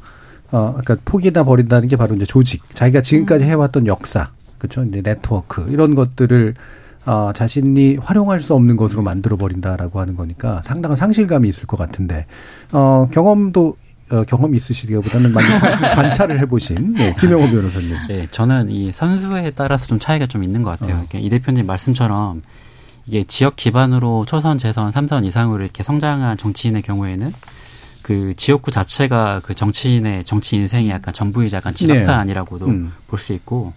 어, 그러니까 포기나 버린다는 게 바로 이제 조직, 자기가 지금까지 음. 해왔던 역사, 그렇죠. 이제 네트워크 이런 것들을 어, 자신이 활용할 수 없는 것으로 만들어 버린다라고 하는 거니까 상당한 상실감이 있을 것 같은데 어, 경험도 어, 경험 있으시기보다는 많이 [laughs] 관찰을 해보신 네, 김영호 변호사님. 네, 저는 이 선수에 따라서 좀 차이가 좀 있는 것 같아요. 어. 이 대표님 말씀처럼 이게 지역 기반으로 초선, 재선, 삼선 이상으로 이렇게 성장한 정치인의 경우에는 그 지역구 자체가 그 정치인의 정치 인생이 약간 전부이자 약간 지각판이라고도 네. 음. 볼수 있고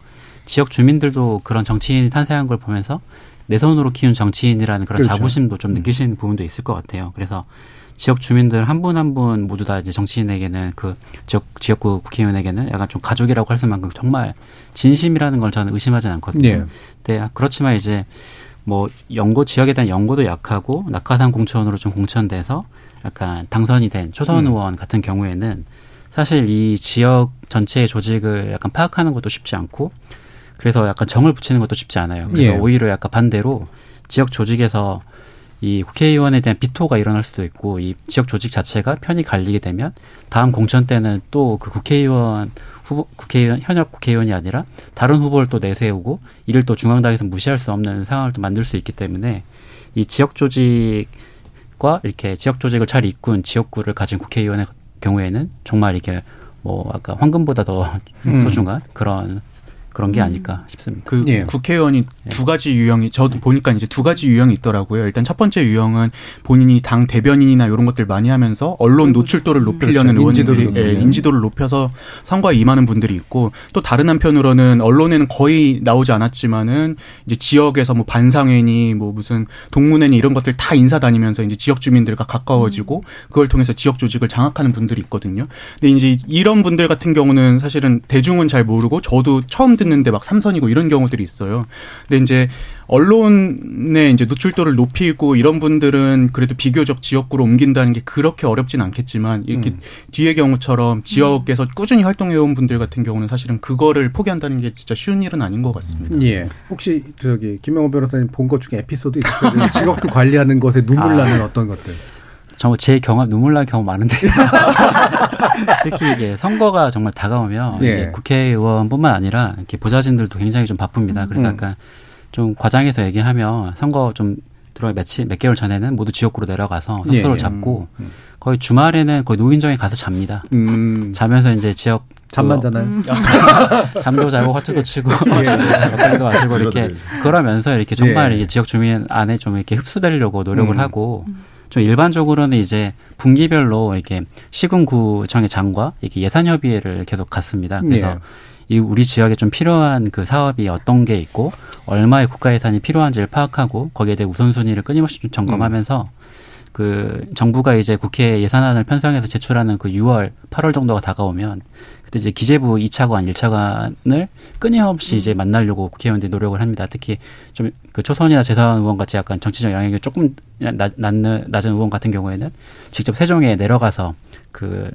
지역 주민들도 그런 정치인이 탄생한 걸 보면서 내 손으로 키운 정치인이라는 그런 그렇죠. 자부심도 좀 음. 느끼시는 부분도 있을 것 같아요. 그래서 지역 주민들 한 분 한 분 모두 다 이제 정치인에게는 그 지역 지역구 국회의원에게는 약간 좀 가족이라고 할 수만큼 정말 진심이라는 걸 저는 의심하지는 않거든요. 네. 네 그렇지만 이제 뭐 연고 지역에 대한 연고도 약하고 낙하산 공천으로 좀 공천돼서 약간 당선이 된 초선 음. 의원 같은 경우에는 사실 이 지역 전체의 조직을 약간 파악하는 것도 쉽지 않고 그래서 약간 정을 붙이는 것도 쉽지 않아요. 그래서 예. 오히려 약간 반대로 지역 조직에서 이 국회의원에 대한 비토가 일어날 수도 있고 이 지역 조직 자체가 편이 갈리게 되면 다음 공천 때는 또 그 국회의원 후보 국회의원 현역 국회의원이 아니라 다른 후보를 또 내세우고 이를 또 중앙당에서 무시할 수 없는 상황을 또 만들 수 있기 때문에 이 지역 조직과 이렇게 지역 조직을 잘 이끈 지역구를 가진 국회의원의 경우에는 정말 이렇게 뭐 아까 황금보다 더 음. 소중한 그런 그런 게 음. 아닐까 싶습니다. 그 예. 국회의원이 예. 두 가지 유형이 저도 예. 보니까 이제 두 가지 유형이 있더라고요. 일단 첫 번째 유형은 본인이 당 대변인이나 이런 것들 많이 하면서 언론 노출도를 높이려는 그렇죠. 의원들이 인지도를, 예, 인지도를 높여서 선거에 임하는 분들이 있고 또 다른 한편으로는 언론에는 거의 나오지 않았지만은 이제 지역에서 뭐 반상회니 뭐 무슨 동문회니 이런 것들 다 인사 다니면서 이제 지역 주민들과 가까워지고 음. 그걸 통해서 지역 조직을 장악하는 분들이 있거든요. 근데 이제 이런 분들 같은 경우는 사실은 대중은 잘 모르고 저도 처음 듣는 했는데 막 삼선이고 이런 경우들이 있어요. 근데 이제 언론의 이제 노출도를 높이고 이런 분들은 그래도 비교적 지역구로 옮긴다는 게 그렇게 어렵진 않겠지만 이렇게 음. 뒤의 경우처럼 지역에서 꾸준히 활동해온 분들 같은 경우는 사실은 그거를 포기한다는 게 진짜 쉬운 일은 아닌 것 같습니다. 예. 혹시 저기 김영호 변호사님 본 것 중에 에피소드 있으세요? 지역도 관리하는 것에 눈물 나는 아. 어떤 것들? 정말 제 경험 눈물 날 경우 많은데 [laughs] 특히 이게 선거가 정말 다가오면 예. 국회의원뿐만 아니라 이렇게 보좌진들도 굉장히 좀 바쁩니다. 그래서 음. 약간 좀 과장해서 얘기하면 선거 좀 들어 며칠 몇 개월 전에는 모두 지역구로 내려가서 숙소를 예. 잡고 음. 음. 거의 주말에는 거의 노인정에 가서 잡니다. 음. [laughs] 자면서 이제 지역 잠만 자나요? 음. [laughs] 잠도 자고 화투도 치고 막걸리도 마시고 이렇게 그러면서 이렇게 정말 예. 지역 주민 안에 좀 이렇게 흡수되려고 노력을 음. 하고 좀 일반적으로는 이제 분기별로 이렇게 시군구청의 장과 이렇게 예산 협의회를 계속 갔습니다. 그래서 네. 이 우리 지역에 좀 필요한 그 사업이 어떤 게 있고 얼마의 국가 예산이 필요한지를 파악하고 거기에 대해 우선순위를 끊임없이 좀 점검하면서 음. 그 정부가 이제 국회 예산안을 편성해서 제출하는 그 6월, 8월 정도가 다가오면 그때 이제 기재부 2차관, 1차관을 끊임없이 이제 만나려고 국회의원들이 노력을 합니다. 특히 좀 그 초선이나 재선 의원 같이 약간 정치적 영향이 조금 낮는, 낮은 의원 같은 경우에는 직접 세종에 내려가서 그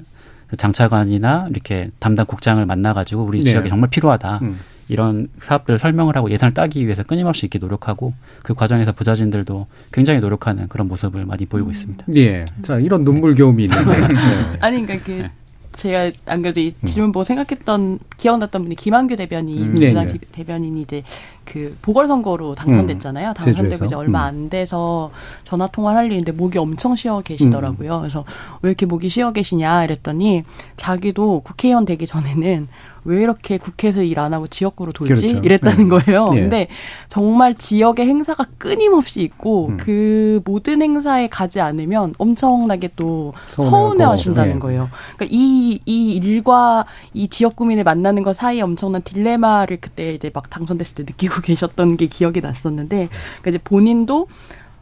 장차관이나 이렇게 담당 국장을 만나가지고 우리 네. 지역에 정말 필요하다. 음. 이런 사업들을 설명을 하고 예산을 따기 위해서 끊임없이 이렇게 노력하고 그 과정에서 부자진들도 굉장히 노력하는 그런 모습을 많이 보이고 있습니다. 예. 자, 이런 눈물겨움이 있는데. [laughs] 네. 아니, 그러니까 그 네. 제가 안 그래도 이 질문 보고 생각했던 기억났던 분이 김한규 대변인, 음. 네, 네. 대변인이 이제 그 보궐선거로 당선됐잖아요. 음. 당선되고 이제 얼마 음. 안 돼서 전화 통화를 할 일인데 목이 엄청 쉬어 계시더라고요. 음. 그래서 왜 이렇게 목이 쉬어 계시냐 이랬더니 자기도 국회의원 되기 전에는 왜 이렇게 국회에서 일 안 하고 지역구로 돌지 그렇죠. 이랬다는 네. 거예요. 네. 근데 정말 지역의 행사가 끊임없이 있고 음. 그 모든 행사에 가지 않으면 엄청나게 또 서운해 하신다는 네. 거예요. 그러니까 이, 이 일과 이 지역 구민을 만나는 것 사이에 엄청난 딜레마를 그때 이제 막 당선됐을 때 느끼고 [laughs] 계셨던 게 기억이 났었는데 그러니까 이제 본인도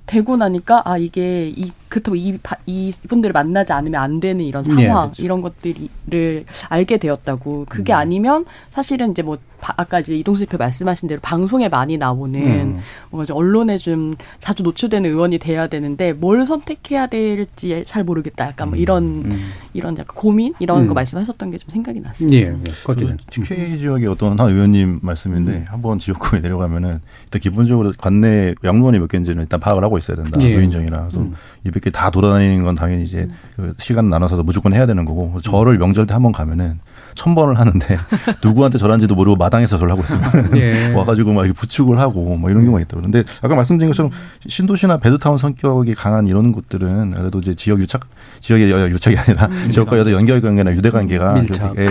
되고 나니까 아 이게 이 그렇다고 이 이분들을 만나지 않으면 안 되는 이런 상황 네, 그렇죠. 이런 것들을 알게 되었다고 그게 음. 아니면 사실은 이제 뭐 아까 이제 이동수 대표 말씀하신 대로 방송에 많이 나오는 음. 뭔가 언론에 좀 자주 노출되는 의원이 돼야 되는데 뭘 선택해야 될지 잘 모르겠다. 약간 뭐 이런 음. 이런 약간 고민 이런 음. 거 말씀하셨던 게 좀 생각이 났습니다. 예, 예. TK 지역의 어떤 한 의원님 말씀인데 음. 한번 지역구에 내려가면은 일단 기본적으로 관내 양로원이 몇 개인지는 일단 파악을 하고 있어야 된다. 예. 노인정이라 그래서 음. 200개 다 돌아다니는 건 당연히 이제 음. 그 시간 나눠서 무조건 해야 되는 거고 저를 명절 때 한 번 가면은 천 번을 하는데 [laughs] 누구한테 절한지도 모르고 마당에서 절을 하고 있으면 예. [laughs] [laughs] 와가지고 막 부축을 하고 뭐 이런 경우가 있다. 그런데 아까 말씀드린 것처럼 신도시나 베드타운 성격이 강한 이런 곳들은 그래도 이제 지역 유착 지역의 유착이 아니라 음. 지역과 여러 연결 관계나 유대 관계가 밀착. 예.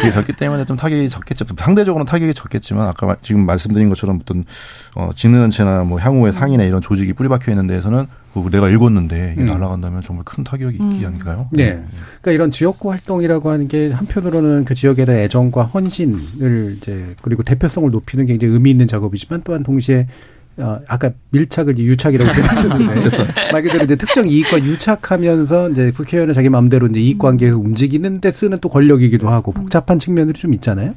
이게 적기 때문에 좀 타격이 적겠죠. 상대적으로는 타격이 적겠지만 아까 지금 말씀드린 것처럼 어떤 어, 직능단체나 뭐 향후의 상이나 이런 조직이 뿌리박혀 있는 데에서는 그 내가 읽었는데 이게 음. 날아간다면 정말 큰 타격이 있기 음. 아닐까요? 네. 네. 그러니까 이런 지역구 활동이라고 하는 게 한편으로는 그 지역에 대한 애정과 헌신을 이제 그리고 대표성을 높이는 게 굉장히 의미 있는 작업이지만 또한 동시에 어, 아까 밀착을 유착이라고 [laughs] 표현하셨는데 말 그대로 이제 특정 이익과 유착하면서 이제 국회의원은 자기 마음대로 이제 이익 관계에서 움직이는데 쓰는 또 권력이기도 하고 복잡한 측면들이 좀 있잖아요.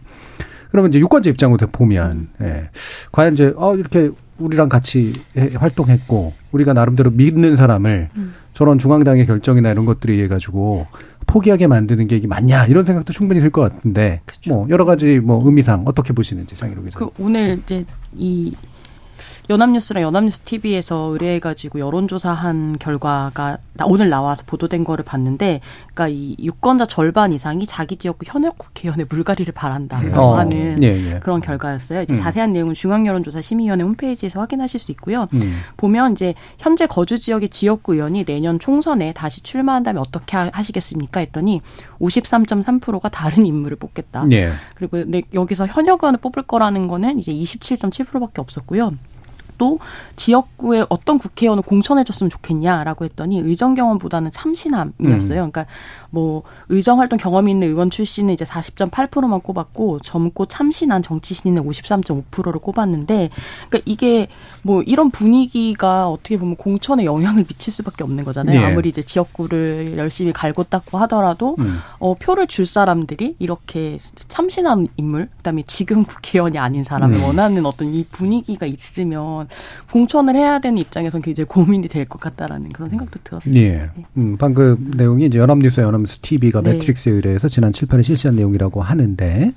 그러면 이제 유권자 입장으로 보면 예. 과연 이제 어 이렇게 우리랑 같이 활동했고 우리가 나름대로 믿는 사람을 음. 저런 중앙당의 결정이나 이런 것들이 의해 가지고 포기하게 만드는 게 이게 맞냐 이런 생각도 충분히 들 것 같은데 그쵸. 뭐 여러 가지 뭐 의미상 어떻게 보시는지 장희로 기자. 그 오늘 이제 이 연합뉴스랑 연합뉴스 TV에서 의뢰해가지고 여론조사한 결과가 오늘 나와서 보도된 거를 봤는데, 그러니까 이 유권자 절반 이상이 자기 지역구 현역 국회의원의 물갈이를 바란다고 어. 하는 예, 예. 그런 결과였어요. 이제 음. 자세한 내용은 중앙여론조사 심의위원회 홈페이지에서 확인하실 수 있고요. 음. 보면 이제 현재 거주 지역의 지역구 의원이 내년 총선에 다시 출마한다면 어떻게 하시겠습니까? 했더니 53.3%가 다른 인물을 뽑겠다. 예. 그리고 여기서 현역 의원을 뽑을 거라는 거는 이제 27.7%밖에 없었고요. 또 지역구에 어떤 국회의원을 공천해줬으면 좋겠냐라고 했더니 의정 경험보다는 참신함이었어요. 음. 그러니까 뭐 의정 활동 경험이 있는 의원 출신은 이제 40.8%만 꼽았고 젊고 참신한 정치 신인은 53.5%를 꼽았는데 그러니까 이게 뭐 이런 분위기가 어떻게 보면 공천에 영향을 미칠 수밖에 없는 거잖아요. 네. 아무리 이제 지역구를 열심히 갈고 닦고 하더라도 음. 어 표를 줄 사람들이 이렇게 참신한 인물 그다음에 지금 국회의원이 아닌 사람을 음. 원하는 어떤 이 분위기가 있으면 공천을 해야 되는 입장에서는 굉장히 고민이 될 것 같다라는 그런 생각도 들었습니다. 예. 음, 방금 내용이 이제 연합뉴스 연합 아담스 TV가 네. 매트릭스에 의뢰해서 지난 7, 8일 실시한 내용이라고 하는데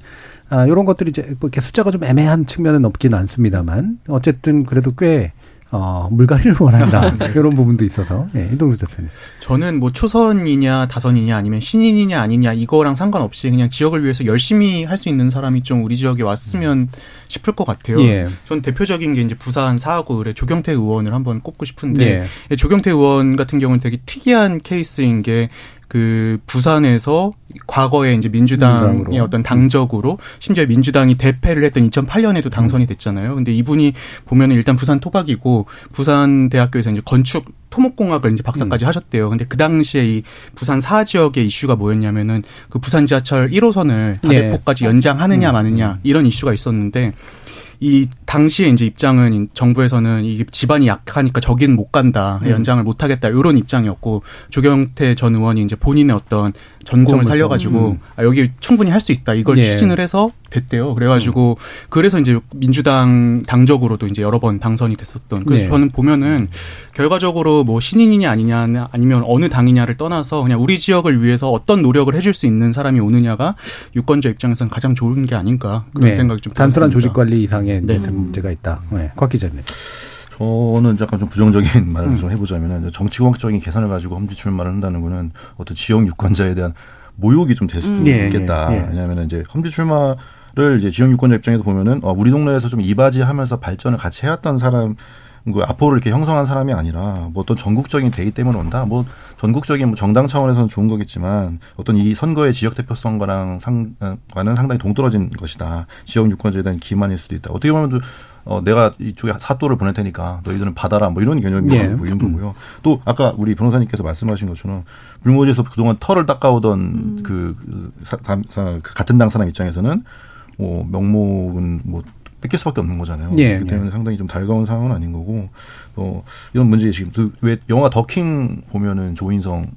아, 이런 것들이 이제 뭐 이렇게 숫자가 좀 애매한 측면은 없지는 않습니다만 어쨌든 그래도 꽤 어, 물갈이를 원한다. [laughs] 네. 이런 부분도 있어서. 예, 이동수 대표님. 저는 뭐 초선이냐, 다선이냐, 아니면 신인이냐, 아니냐, 이거랑 상관없이 그냥 지역을 위해서 열심히 할 수 있는 사람이 좀 우리 지역에 왔으면 음. 싶을 것 같아요. 예. 전 대표적인 게 이제 부산 사하구 의뢰 조경태 의원을 한번 꼽고 싶은데, 예. 조경태 의원 같은 경우는 되게 특이한 케이스인 게 그 부산에서 과거에 이제 민주당의 민주당으로. 어떤 당적으로 심지어 민주당이 대패를 했던 2008년에도 당선이 됐잖아요. 근데 이분이 보면은 일단 부산 토박이고 부산 대학교에서 이제 건축 토목공학을 이제 박사까지 음. 하셨대요. 근데 그 당시에 이 부산 사 지역의 이슈가 뭐였냐면은 그 부산 지하철 1호선을 다대포까지 네. 연장하느냐 음. 마느냐 이런 이슈가 있었는데 이 당시에 이제 입장은 정부에서는 이게 집안이 약하니까 저기는 못 간다 음. 연장을 못 하겠다 이런 입장이었고 조경태 전 의원이 이제 본인의 어떤 전공을 살려가지고 음. 아, 여기 충분히 할 수 있다 이걸 예. 추진을 해서 됐대요. 그래가지고 음. 그래서 이제 민주당 당적으로도 이제 여러 번 당선이 됐었던. 그래서 네. 저는 보면은 결과적으로 뭐 신인이냐 아니냐 아니면 어느 당이냐를 떠나서 그냥 우리 지역을 위해서 어떤 노력을 해줄 수 있는 사람이 오느냐가 유권자 입장에서는 가장 좋은 게 아닌가 그런 네. 생각이 좀 단순한 조직 관리 이상의 네. 문제가 있다. 네. 곽 기자님. 저는 약간 좀 부정적인 [laughs] 말을 음. 좀 해보자면은 정치공학적인 계산을 가지고 험지 출마를 한다는 거는 어떤 지역 유권자에 대한 모욕이 좀 될 수도 음. 있겠다. 예, 예. 왜냐하면 이제 험지 출마를 이제 지역 유권자 입장에서 보면은 어, 우리 동네에서 좀 이바지하면서 발전을 같이 해왔던 사람 그 앞으로 이렇게 형성한 사람이 아니라 뭐 어떤 전국적인 대의 때문에 온다. 뭐 전국적인 뭐 정당 차원에서는 좋은 거겠지만 어떤 이 선거의 지역 대표성과랑 상과는 상당히 동떨어진 것이다. 지역 유권자에 대한 기만일 수도 있다. 어떻게 보면 어, 내가 이쪽에 사또를 보낼 테니까 너희들은 받아라 뭐 이런 개념이 예. 보이는 거고요. 또 아까 우리 변호사님께서 말씀하신 것처럼 불모지에서 그동안 털을 닦아오던 음. 그, 그, 사, 사, 그 같은 당 사람 입장에서는 뭐 명목은 뭐 뺏길 수밖에 없는 거잖아요. 예, 그렇기 때문에 예. 상당히 좀 달가운 상황은 아닌 거고 또 이런 문제 지금 왜 영화 더킹 보면은 조인성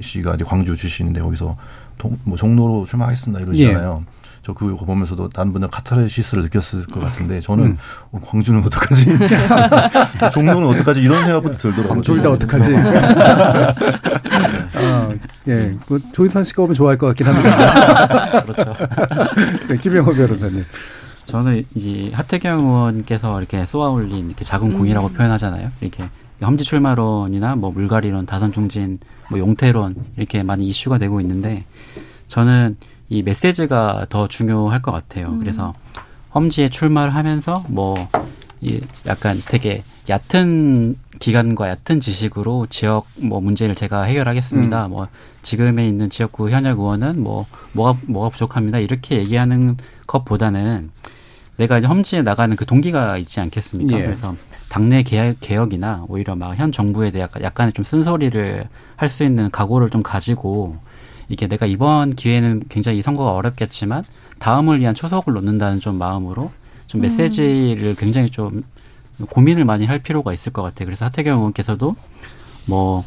씨가 이제 광주 출신인데 거기서 동, 뭐 종로로 출마하겠습니다 이러잖아요. 예. 저 그거 보면서도 다른 분은 카타르시스를 느꼈을 것 같은데 저는 음. 어, 광주는 어떡하지? [laughs] 종로는 어떡하지? 이런 생각부터 들더라고요. 둘 다 어떡하지? 어, [laughs] 예, 뭐 조인선 씨가 오면 좋아할 것 같긴 합니다. [laughs] 그렇죠. 네, 김영호 변호사님. 저는 이제 하태경 의원께서 이렇게 쏘아올린 이렇게 작은 음. 공이라고 표현하잖아요. 이렇게 험지 출마론이나 뭐 물갈이론, 다선 중진, 뭐 용태론 이렇게 많이 이슈가 되고 있는데 저는 이 메시지가 더 중요할 것 같아요. 음. 그래서 험지에 출마를 하면서 뭐 이 약간 되게 얕은 기간과 얕은 지식으로 지역 뭐 문제를 제가 해결하겠습니다. 음. 뭐 지금에 있는 지역구 현역 의원은 뭐 뭐가 뭐가 부족합니다. 이렇게 얘기하는 것보다는 내가 이제 험지에 나가는 그 동기가 있지 않겠습니까? 예. 그래서 당내 개혁, 이나 오히려 막 현 정부에 대해 약간 약간의 좀 쓴소리를 할 수 있는 각오를 좀 가지고 이게 내가 이번 기회는 굉장히 이 선거가 어렵겠지만 다음을 위한 초석을 놓는다는 좀 마음으로 좀 메시지를 굉장히 좀 고민을 많이 할 필요가 있을 것 같아요. 그래서 하태경 의원께서도 뭐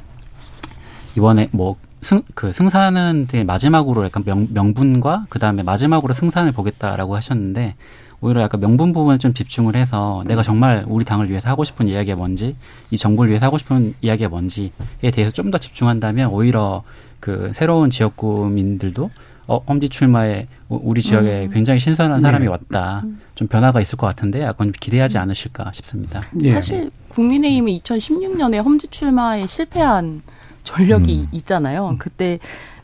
이번에 뭐 승, 그 승산은 되게 마지막으로 약간 명, 명분과 그 다음에 마지막으로 승산을 보겠다라고 하셨는데 오히려 약간 명분 부분에 좀 집중을 해서 내가 정말 우리 당을 위해서 하고 싶은 이야기가 뭔지 이 정부를 위해서 하고 싶은 이야기가 뭔지에 대해서 좀 더 집중한다면 오히려 그 새로운 지역구민들도 어, 험지 출마에 우리 지역에 음. 굉장히 신선한 사람이 네. 왔다. 음. 좀 변화가 있을 것 같은데 약간 기대하지 음. 않으실까 싶습니다. 네. 사실 국민의힘이 2016년에 험지 출마에 실패한 전력이 음. 있잖아요. 그때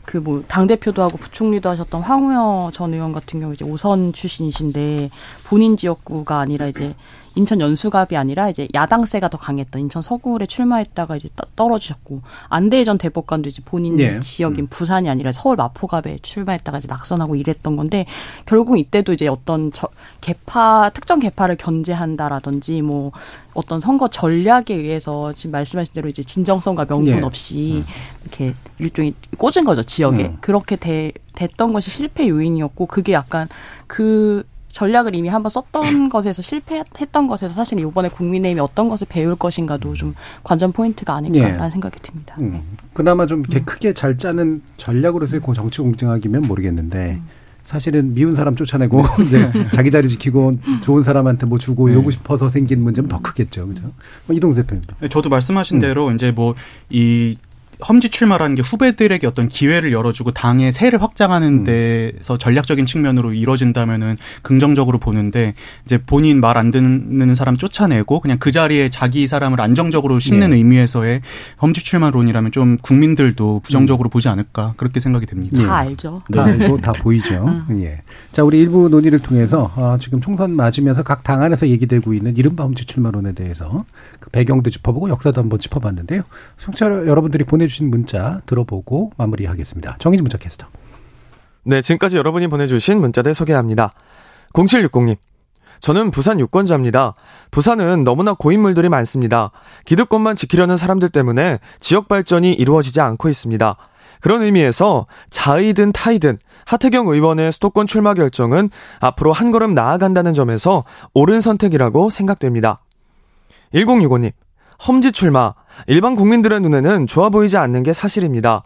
그 뭐 당 대표도 하고 부총리도 하셨던 황우여 전 의원 같은 경우 이제 오선 출신이신데 본인 지역구가 아니라 이제 인천 연수갑이 아니라 이제 야당세가 더 강했던 인천 서구에 출마했다가 이제 떨어지셨고 안대희 전 대법관도 이제 본인 네. 지역인 음. 부산이 아니라 서울 마포갑에 출마했다가 이제 낙선하고 이랬던 건데 결국 이때도 이제 어떤 저, 개파 특정 개파를 견제한다라든지 뭐 어떤 선거 전략에 의해서 지금 말씀하신 대로 이제 진정성과 명분 네. 없이 음. 이렇게 일종의 꽂은 거죠 지역에 음. 그렇게 돼, 됐던 것이 실패 요인이었고 그게 약간 그 전략을 이미 한번 썼던 [clears throat] 것에서 실패했던 것에서 사실 이번에 국민의힘이 어떤 것을 배울 것인가도 좀 관전 포인트가 아닐까라는 네. 생각이 듭니다. 음. 네. 그나마 좀 이렇게 음. 크게 잘 짜는 전략으로서의 정치 공정하기면 모르겠는데 음. 사실은 미운 사람 쫓아내고 [laughs] 이제 자기 자리 지키고 좋은 사람한테 뭐 주고 네. 이러고 싶어서 생긴 문제는 더 크겠죠, 그죠? 뭐 이동세 대표님. 네, 저도 말씀하신 음. 대로 이제 뭐 이 험지 출마라는 게 후배들에게 어떤 기회를 열어주고 당의 세를 확장하는 음. 데서 전략적인 측면으로 이루어진다면은 긍정적으로 보는데 이제 본인 말 안 듣는 사람 쫓아내고 그냥 그 자리에 자기 사람을 안정적으로 심는 네. 의미에서의 험지 출마론이라면 좀 국민들도 부정적으로 음. 보지 않을까 그렇게 생각이 됩니다. 다 예. 알죠. 다 네. 알고 다 보이죠. 음. 예. 자, 우리 일부 논의를 통해서 어, 지금 총선 맞으면서 각 당 안에서 얘기되고 있는 이른바 험지 출마론에 대해서 그 배경도 짚어보고 역사도 한번 짚어봤는데요. 청취자 여러분들이 보내 보내주신 문자 들어보고 마무리하겠습니다. 정의진 문자 캐스터. 네, 지금까지 여러분이 보내주신 문자들 소개합니다. 0760님. 저는 부산 유권자입니다. 부산은 너무나 고인물들이 많습니다. 기득권만 지키려는 사람들 때문에 지역 발전이 이루어지지 않고 있습니다. 그런 의미에서 자의든 타의든 하태경 의원의 수도권 출마 결정은 앞으로 한 걸음 나아간다는 점에서 옳은 선택이라고 생각됩니다. 1065님, 험지 출마. 일반 국민들의 눈에는 좋아 보이지 않는 게 사실입니다.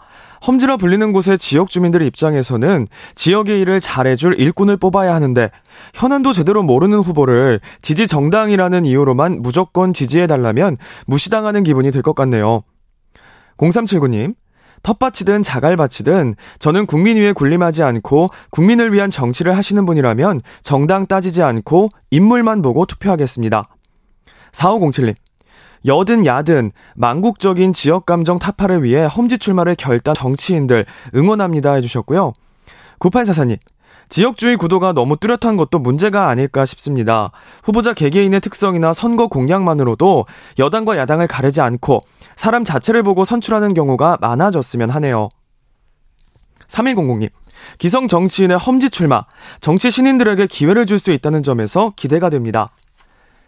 험지라 불리는 곳의 지역 주민들의 입장에서는 지역의 일을 잘해줄 일꾼을 뽑아야 하는데 현안도 제대로 모르는 후보를 지지 정당이라는 이유로만 무조건 지지해달라면 무시당하는 기분이 들 것 같네요. 0379님, 텃밭이든 자갈밭이든 저는 국민 위에 군림하지 않고 국민을 위한 정치를 하시는 분이라면 정당 따지지 않고 인물만 보고 투표하겠습니다. 4507님. 여든 야든 망국적인 지역 감정 타파를 위해 험지 출마를 결단 정치인들 응원합니다 해주셨고요. 9844님. 지역주의 구도가 너무 뚜렷한 것도 문제가 아닐까 싶습니다. 후보자 개개인의 특성이나 선거 공약만으로도 여당과 야당을 가르지 않고 사람 자체를 보고 선출하는 경우가 많아졌으면 하네요. 3100님. 기성 정치인의 험지 출마, 정치 신인들에게 기회를 줄 수 있다는 점에서 기대가 됩니다.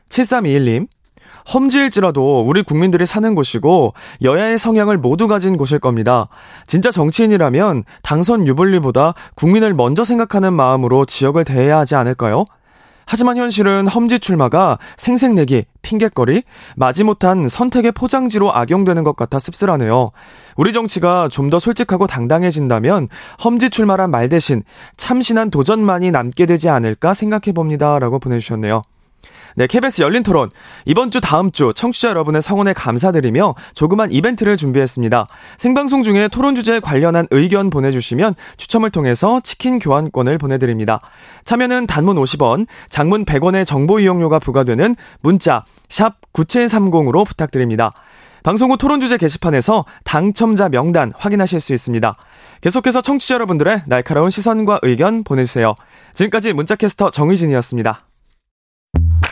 7321님. 험지일지라도 우리 국민들이 사는 곳이고 여야의 성향을 모두 가진 곳일 겁니다. 진짜 정치인이라면 당선 유불리보다 국민을 먼저 생각하는 마음으로 지역을 대해야 하지 않을까요? 하지만 현실은 험지 출마가 생색내기, 핑곗거리, 마지못한 선택의 포장지로 악용되는 것 같아 씁쓸하네요. 우리 정치가 좀 더 솔직하고 당당해진다면 험지 출마란 말 대신 참신한 도전만이 남게 되지 않을까 생각해 봅니다. 라고 보내주셨네요. 네, KBS 열린 토론. 이번 주 다음 주 청취자 여러분의 성원에 감사드리며 조그만 이벤트를 준비했습니다. 생방송 중에 토론 주제에 관련한 의견 보내주시면 추첨을 통해서 치킨 교환권을 보내드립니다. 참여는 단문 50원, 장문 100원의 정보 이용료가 부과되는 문자 샵 9730으로 부탁드립니다. 방송 후 토론 주제 게시판에서 당첨자 명단 확인하실 수 있습니다. 계속해서 청취자 여러분들의 날카로운 시선과 의견 보내주세요. 지금까지 문자캐스터 정의진이었습니다.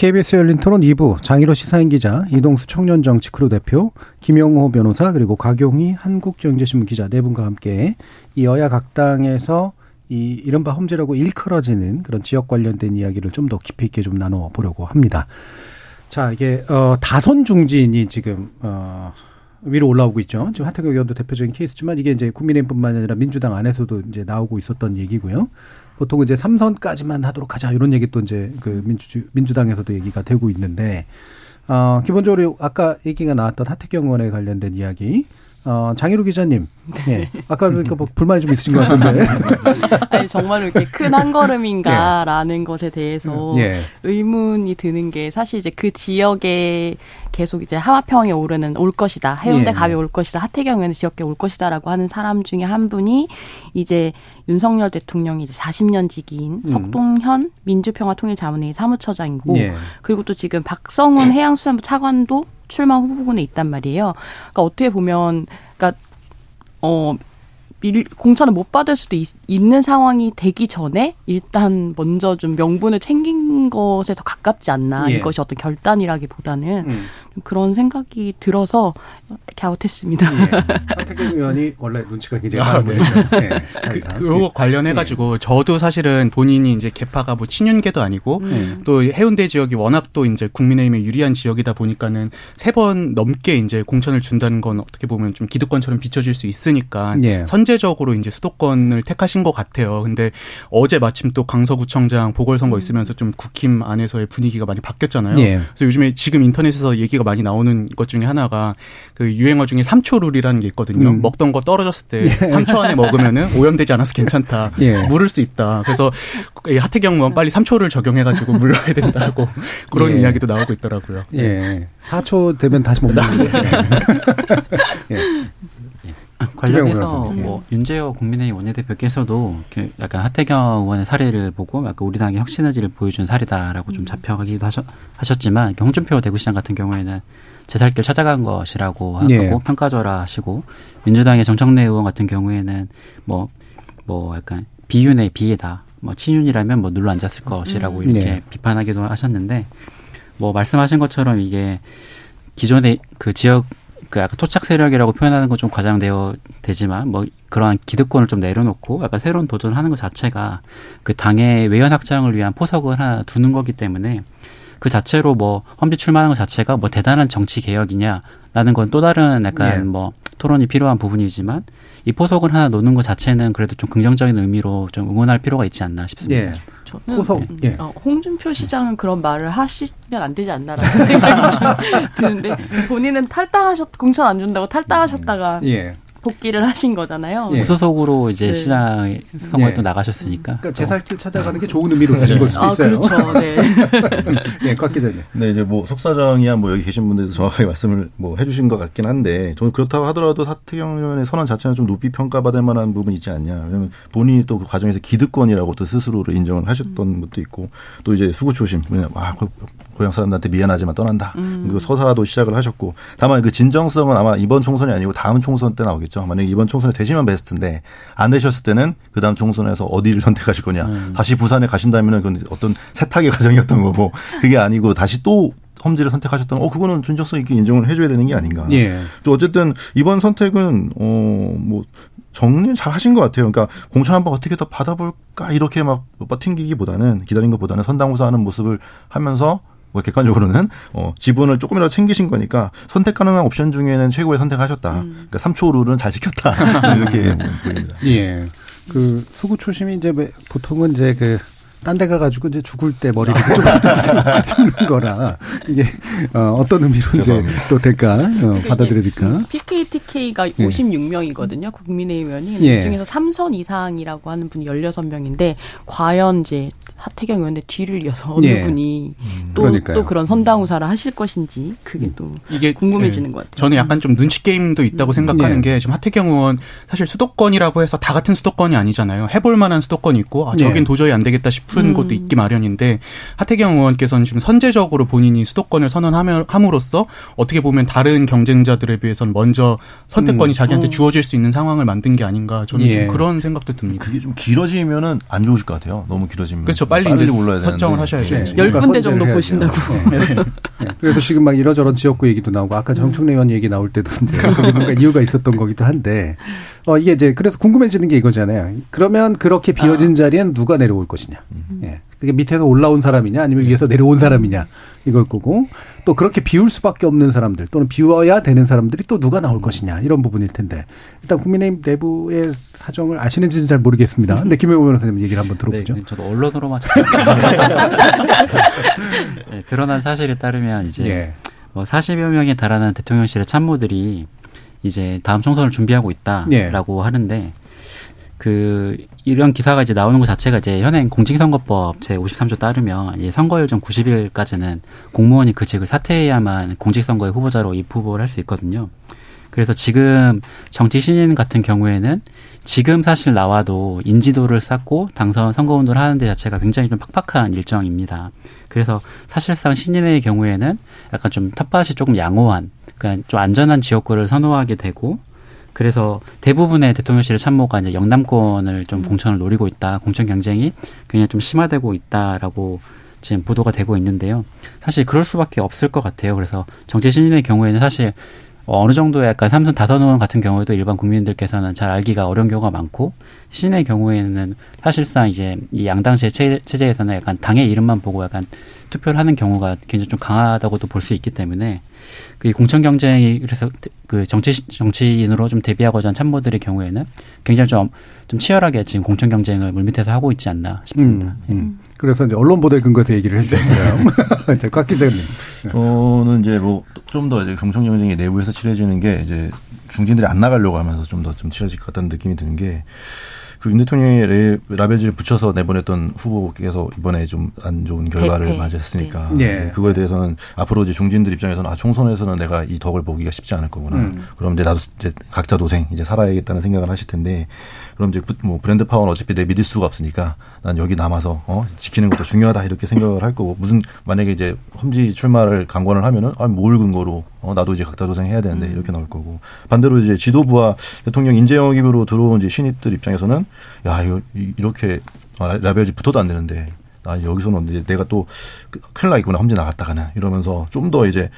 KBS 열린 토론 2부 장일호 시사인 기자, 이동수 청년정치 크루 대표, 김용호 변호사 그리고 곽용희 한국경제신문 기자 네 분과 함께 이 여야 각 당에서 이 이른바 험지라고 일컬어지는 그런 지역 관련된 이야기를 좀 더 깊이 있게 좀 나눠 보려고 합니다. 자 이게 어 다선 중진이 지금 어 위로 올라오고 있죠. 지금 하태경 의원도 대표적인 케이스지만 이게 이제 국민의힘뿐만 아니라 민주당 안에서도 이제 나오고 있었던 얘기고요. 보통 이제 삼선까지만 하도록 하자. 이런 얘기 또 이제 그 민주 민주당에서도 얘기가 되고 있는데 어 기본적으로 아까 얘기가 나왔던 하태경 의원에 관련된 이야기 어, 장희루 기자님. [laughs] 네. 아까 그러니까 뭐 불만이 좀 있으신 것 같은데. [laughs] 아니, 정말 이렇게 큰 한 걸음인가라는 예. 것에 대해서 예. 의문이 드는 게 사실 이제 그 지역에 계속 이제 하마평에 오르는 올 것이다. 해운대 예. 가에 올 것이다. 하태경 의원 지역에 올 것이다라고 하는 사람 중에 한 분이 이제 윤석열 대통령이 이제 40년 지기인 음. 석동현 민주평화통일자문회의 사무처장이고 예. 그리고 또 지금 박성훈 해양수산부 차관도 출마 후보군에 있단 말이에요. 그러니까 어떻게 보면 그러니까 어 공천을 못 받을 수도 있, 는 상황이 되기 전에 일단 먼저 좀 명분을 챙긴 것에 더 가깝지 않나 예. 이것이 어떤 결단이라기보다는 음. 그런 생각이 들어서 갸웃했습니다. 예. [laughs] 하태경 의원이 원래 눈치가 굉장히 많은 분이죠. 네, 그, 그거 예. 관련해 가지고 예. 저도 사실은 본인이 이제 개파가 뭐 친윤계도 아니고 음. 또 해운대 지역이 워낙 또 이제 국민의힘에 유리한 지역이다 보니까는 세 번 넘게 이제 공천을 준다는 건 어떻게 보면 좀 기득권처럼 비춰질 수 있으니까 예. 선제적으로 이제 수도권을 택하신 것 같아요. 근데 어제 마침 또 강서구청장 보궐선거 음. 있으면서 좀 국힘 안에서의 분위기가 많이 바뀌었잖아요. 예. 그래서 요즘에 지금 인터넷에서 얘기가 많이 나오는 것 중에 하나가 그 유행어 중에 3초 룰이라는 게 있거든요. 음. 먹던 거 떨어졌을 때 [laughs] 예. 3초 안에 먹으면은 오염되지 않아서 괜찮다. 예. 물을 수 있다. 그래서 하태경 의원 빨리 3초를 적용해 가지고 물러야 된다고 [laughs] 그런 예. 이야기도 나오고 있더라고요. 예. 4초 되면 다시 못 먹는데. [laughs] 예. [laughs] 관련해서 뭐 윤재호 국민의힘 원내대표께서도 약간 하태경 의원의 사례를 보고 약간 우리 당의 혁신의지를 보여준 사례다라고 좀 음. 잡혀가기도 하셨, 하셨지만 홍준표 대구시장 같은 경우에는 제살길 찾아간 것이라고 하고 예. 평가절하 하시고 민주당의 정청래 의원 같은 경우에는 뭐뭐 뭐 약간 비윤의 비이다. 뭐 친윤이라면 뭐 눌러 앉았을 것이라고 음. 이렇게 네. 비판하기도 하셨는데 뭐 말씀하신 것처럼 이게 기존의 그 지역 그 약간 토착 세력이라고 표현하는 건 좀 과장되어 되지만 뭐 그러한 기득권을 좀 내려놓고 약간 새로운 도전을 하는 것 자체가 그 당의 외연 확장을 위한 포석을 하나 두는 거기 때문에 그 자체로 뭐 험지 출마하는 것 자체가 뭐 대단한 정치 개혁이냐라는 건 또 다른 약간 예. 뭐 토론이 필요한 부분이지만 이 포석을 하나 놓는 것 자체는 그래도 좀 긍정적인 의미로 좀 응원할 필요가 있지 않나 싶습니다. 예. 저는 포석, 예. 어, 홍준표 시장은 그런 말을 하시면 안 되지 않나라는 [laughs] 생각이 좀 드는데 본인은 탈당하셨 공천 안 준다고 탈당하셨다가 예. 복귀를 하신 거잖아요. 예. 무소속으로 이제 네. 시장 선거에 예. 또 나가셨으니까. 그러니까 제살길 찾아가는 게 좋은 의미로 드신 걸 수도 아, 있어요. 그렇죠. 네. [laughs] 네, 곽 기자님. 네, 이제 뭐 속사정이야 뭐 여기 계신 분들도 정확하게 말씀을 뭐 해주신 것 같긴 한데 저는 그렇다고 하더라도 사태경 의원의 선언 자체는 좀 높이 평가받을 만한 부분이 있지 않냐. 왜냐면 본인이 또 그 과정에서 기득권이라고 또 스스로를 인정을 하셨던 음. 것도 있고 또 이제 수구 초심, 아, 고향 사람들한테 미안하지만 떠난다. 음. 그리고 서사도 시작을 하셨고 다만 그 진정성은 아마 이번 총선이 아니고 다음 총선 때 나오겠죠. 만약에 이번 총선에 되시면 베스트인데 안 되셨을 때는 그 다음 총선에서 어디를 [laughs] 선택하실 거냐. 음. 다시 부산에 가신다면은 그건 어떤 세탁의 [laughs] 과정이었던 거고 그게 아니고 다시 또 험지를 선택하셨던 어 그거는 진정성 있게 인정을 해줘야 되는 게 아닌가. 예. 또 어쨌든 이번 선택은 어뭐 정리를 잘 하신 것 같아요. 그러니까 공천 한번 어떻게 더 받아볼까 이렇게 막 버팅기기보다는 기다린 것보다는 선당 후사하는 모습을 하면서 뭐 객관적으로는 어 지분을 조금이라도 챙기신 거니까 선택 가능한 옵션 중에는 최고의 선택하셨다. 음. 그러니까 3초 룰은 잘 지켰다. [laughs] 이렇게 보입니다. 예. 그 수구 초심이 이제 보통은 이제 그 딴 데 가가지고 이제 죽을 때 머리를 좀 [laughs] 죽는 거라 이게 어, 어떤 의미로 이제 또 될까 어, 그러니까 받아들여질까? PKTK가 예. 56명이거든요. 국민의힘 의원이 예. 그 중에서 3선 이상이라고 하는 분이 16명인데 과연 이제 하태경 의원의 뒤를 이어서 어느 예. 분이 또, 음, 또 그런 선당우사를 하실 것인지 그게 음. 또 이게 궁금해지는 예. 것 같아요. 저는 약간 좀 눈치 게임도 있다고 음. 생각하는 예. 게 지금 하태경 의원 사실 수도권이라고 해서 다 같은 수도권이 아니잖아요. 해볼 만한 수도권이 있고 아, 저긴 예. 도저히 안 되겠다 싶은 음. 곳도 있기 마련인데 하태경 의원께서는 지금 선제적으로 본인이 수도권을 선언함으로써 어떻게 보면 다른 경쟁자들에 비해서는 먼저 선택권이 음. 자기한테 어. 주어질 수 있는 상황을 만든 게 아닌가 저는 좀 예. 그런 생각도 듭니다. 그게 좀 길어지면은 안 좋으실 것 같아요. 너무 길어지면. 그렇죠. 빨리, 빨리 이제 몰라야 설정을 하셔야죠. 네. 열 군데 정도 보신다고. 네. 네. 그래서 지금 막 이러저런 지역구 얘기도 나오고 아까 정청래 의원 얘기 나올 때도 이제 [laughs] 뭔가 이유가 있었던 거기도 한데 어 이게 이제 그래서 궁금해지는 게 이거잖아요. 그러면 그렇게 비어진 아. 자리엔 누가 내려올 것이냐. 음. 예. 그게 밑에서 올라온 사람이냐 아니면 위에서 내려온 사람이냐 이걸 거고 또 그렇게 비울 수밖에 없는 사람들 또는 비워야 되는 사람들이 또 누가 나올 것이냐 이런 부분일 텐데 일단 국민의힘 내부의 사정을 아시는지는 잘 모르겠습니다. 근데 김영호 변호사님 얘기를 한번 들어보죠. 네, 저도 언론으로만 [laughs] 네, 드러난 사실에 따르면 이제 예. 뭐 40여 명에 달하는 대통령실의 참모들이 이제 다음 총선을 준비하고 있다라고 예. 하는데 그 이런 기사가 이제 나오는 것 자체가 이제 현행 공직선거법 제 53조 따르면 이제 선거일 전 90일까지는 공무원이 그 직을 사퇴해야만 공직선거의 후보자로 입후보를 할 수 있거든요. 그래서 지금 정치 신인 같은 경우에는 지금 사실 나와도 인지도를 쌓고 당선 선거운동을 하는 데 자체가 굉장히 좀 팍팍한 일정입니다. 그래서 사실상 신인의 경우에는 약간 좀 텃밭이 조금 양호한, 그러니까 좀 안전한 지역구를 선호하게 되고 그래서 대부분의 대통령실의 참모가 이제 영남권을 좀 음. 공천을 노리고 있다. 공천 경쟁이 굉장히 좀 심화되고 있다라고 지금 보도가 되고 있는데요. 사실 그럴 수밖에 없을 것 같아요. 그래서 정치 신인의 경우에는 사실 어느 정도의 약간 삼선 다선 의원 같은 경우에도 일반 국민들께서는 잘 알기가 어려운 경우가 많고 신의 경우에는 사실상 이제 이 양당제 체제에서는 약간 당의 이름만 보고 약간 투표를 하는 경우가 굉장히 좀 강하다고도 볼 수 있기 때문에 그 공천 경쟁이 그래서 그 정치 정치인으로 좀 데뷔하고자 한 참모들의 경우에는 굉장히 좀, 좀 치열하게 지금 공천 경쟁을 물밑에서 하고 있지 않나 싶습니다. 음, 음. 예. 그래서 이제 언론 보도에 근거해서 얘기를 해주셨어요. [laughs] 곽 기자님. 저는 이제 뭐 좀 더 이제 공천 경쟁이 내부에서 치러지는 게 이제 중진들이 안 나가려고 하면서 좀 더좀 좀 치러질 것 같다는 느낌이 드는 게 그윤 대통령이 레, 라벨지를 붙여서 내보냈던 후보께서 이번에 좀 안 좋은 결과를 대패. 맞이했으니까 네. 네. 그거에 대해서는 앞으로 이제 중진들 입장에서는 아 총선에서는 내가 이 덕을 보기가 쉽지 않을 거구나. 음. 그럼 이제 나도 이제 각자 도생 이제 살아야겠다는 생각을 하실 텐데 그럼 이제 뭐 브랜드 파워는 어차피 내 믿을 수가 없으니까 난 여기 남아서 어 지키는 것도 중요하다 이렇게 생각을 할 거고 무슨 만약에 이제 험지 출마를 강권을 하면은 아뭘 근거로 어 나도 이제 각자 도생 해야 되는데 음. 이렇게 나올 거고 반대로 이제 지도부와 대통령 인재 영입으로 들어온 이제 신입들 입장에서는 야 이거 이렇게 아, 라벨지 붙어도 안 되는데 아 여기서는 이제 내가 또 큰일 나겠구나 험지 나갔다가는 이러면서 좀 더 이제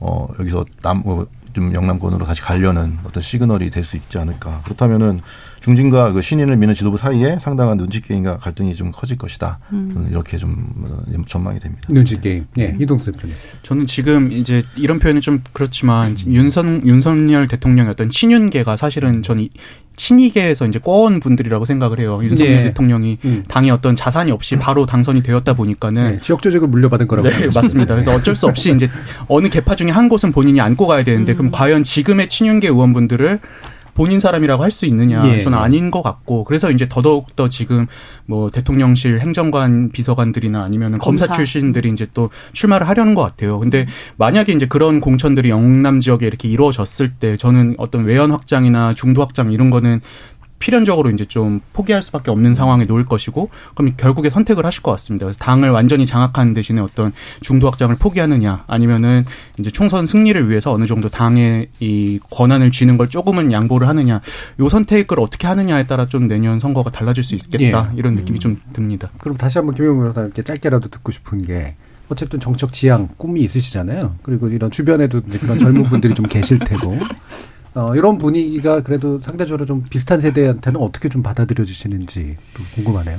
어 여기서 남 뭐, 좀 영남권으로 다시 가려는 어떤 시그널이 될 수 있지 않을까. 그렇다면은 중진과 그 신인을 미는 지도부 사이에 상당한 눈치 게임과 갈등이 좀 커질 것이다. 음. 이렇게 좀 어, 전망이 됩니다. 눈치 게임. 네, 음. 이동수 대표님. 저는 지금 이제 이런 표현이 좀 그렇지만 음. 윤선 윤석열 대통령의 어떤 친윤계가 사실은 저는 친이계에서 이제 꿔온 분들이라고 생각을 해요. 윤석열 네. 대통령이 음. 당의 어떤 자산이 없이 바로 당선이 되었다 보니까는 네, 지역 조직을 물려받은 거라고. 네, 맞습니다. 그래서 어쩔 수 없이 이제 어느 개파 중에 한 곳은 본인이 안고 가야 되는데 음. 그럼 과연 지금의 친윤계 의원분들을 본인 사람이라고 할 수 있느냐 예. 저는 아닌 것 같고 그래서 이제 더더욱 더 지금 뭐 대통령실 행정관 비서관들이나 아니면은 검사, 검사 출신들이 이제 또 출마를 하려는 것 같아요. 근데 만약에 이제 그런 공천들이 영남 지역에 이렇게 이루어졌을 때 저는 어떤 외연 확장이나 중도 확장 이런 거는 필연적으로 이제 좀 포기할 수밖에 없는 상황에 놓을 것이고 그럼 결국에 선택을 하실 것 같습니다. 그래서 당을 완전히 장악하는 대신에 어떤 중도 확장을 포기하느냐 아니면은 이제 총선 승리를 위해서 어느 정도 당의 이 권한을 쥐는 걸 조금은 양보를 하느냐 요 선택을 어떻게 하느냐에 따라 좀 내년 선거가 달라질 수 있겠다 예. 이런 느낌이 음. 좀 듭니다. 그럼 다시 한번 김영우 변호사님께 짧게라도 듣고 싶은 게 어쨌든 정책 지향 꿈이 있으시잖아요. 그리고 이런 주변에도 그런 젊은 분들이 좀 계실 테고 어, 이런 분위기가 그래도 상대적으로 좀 비슷한 세대한테는 어떻게 좀 받아들여지시는지 궁금하네요.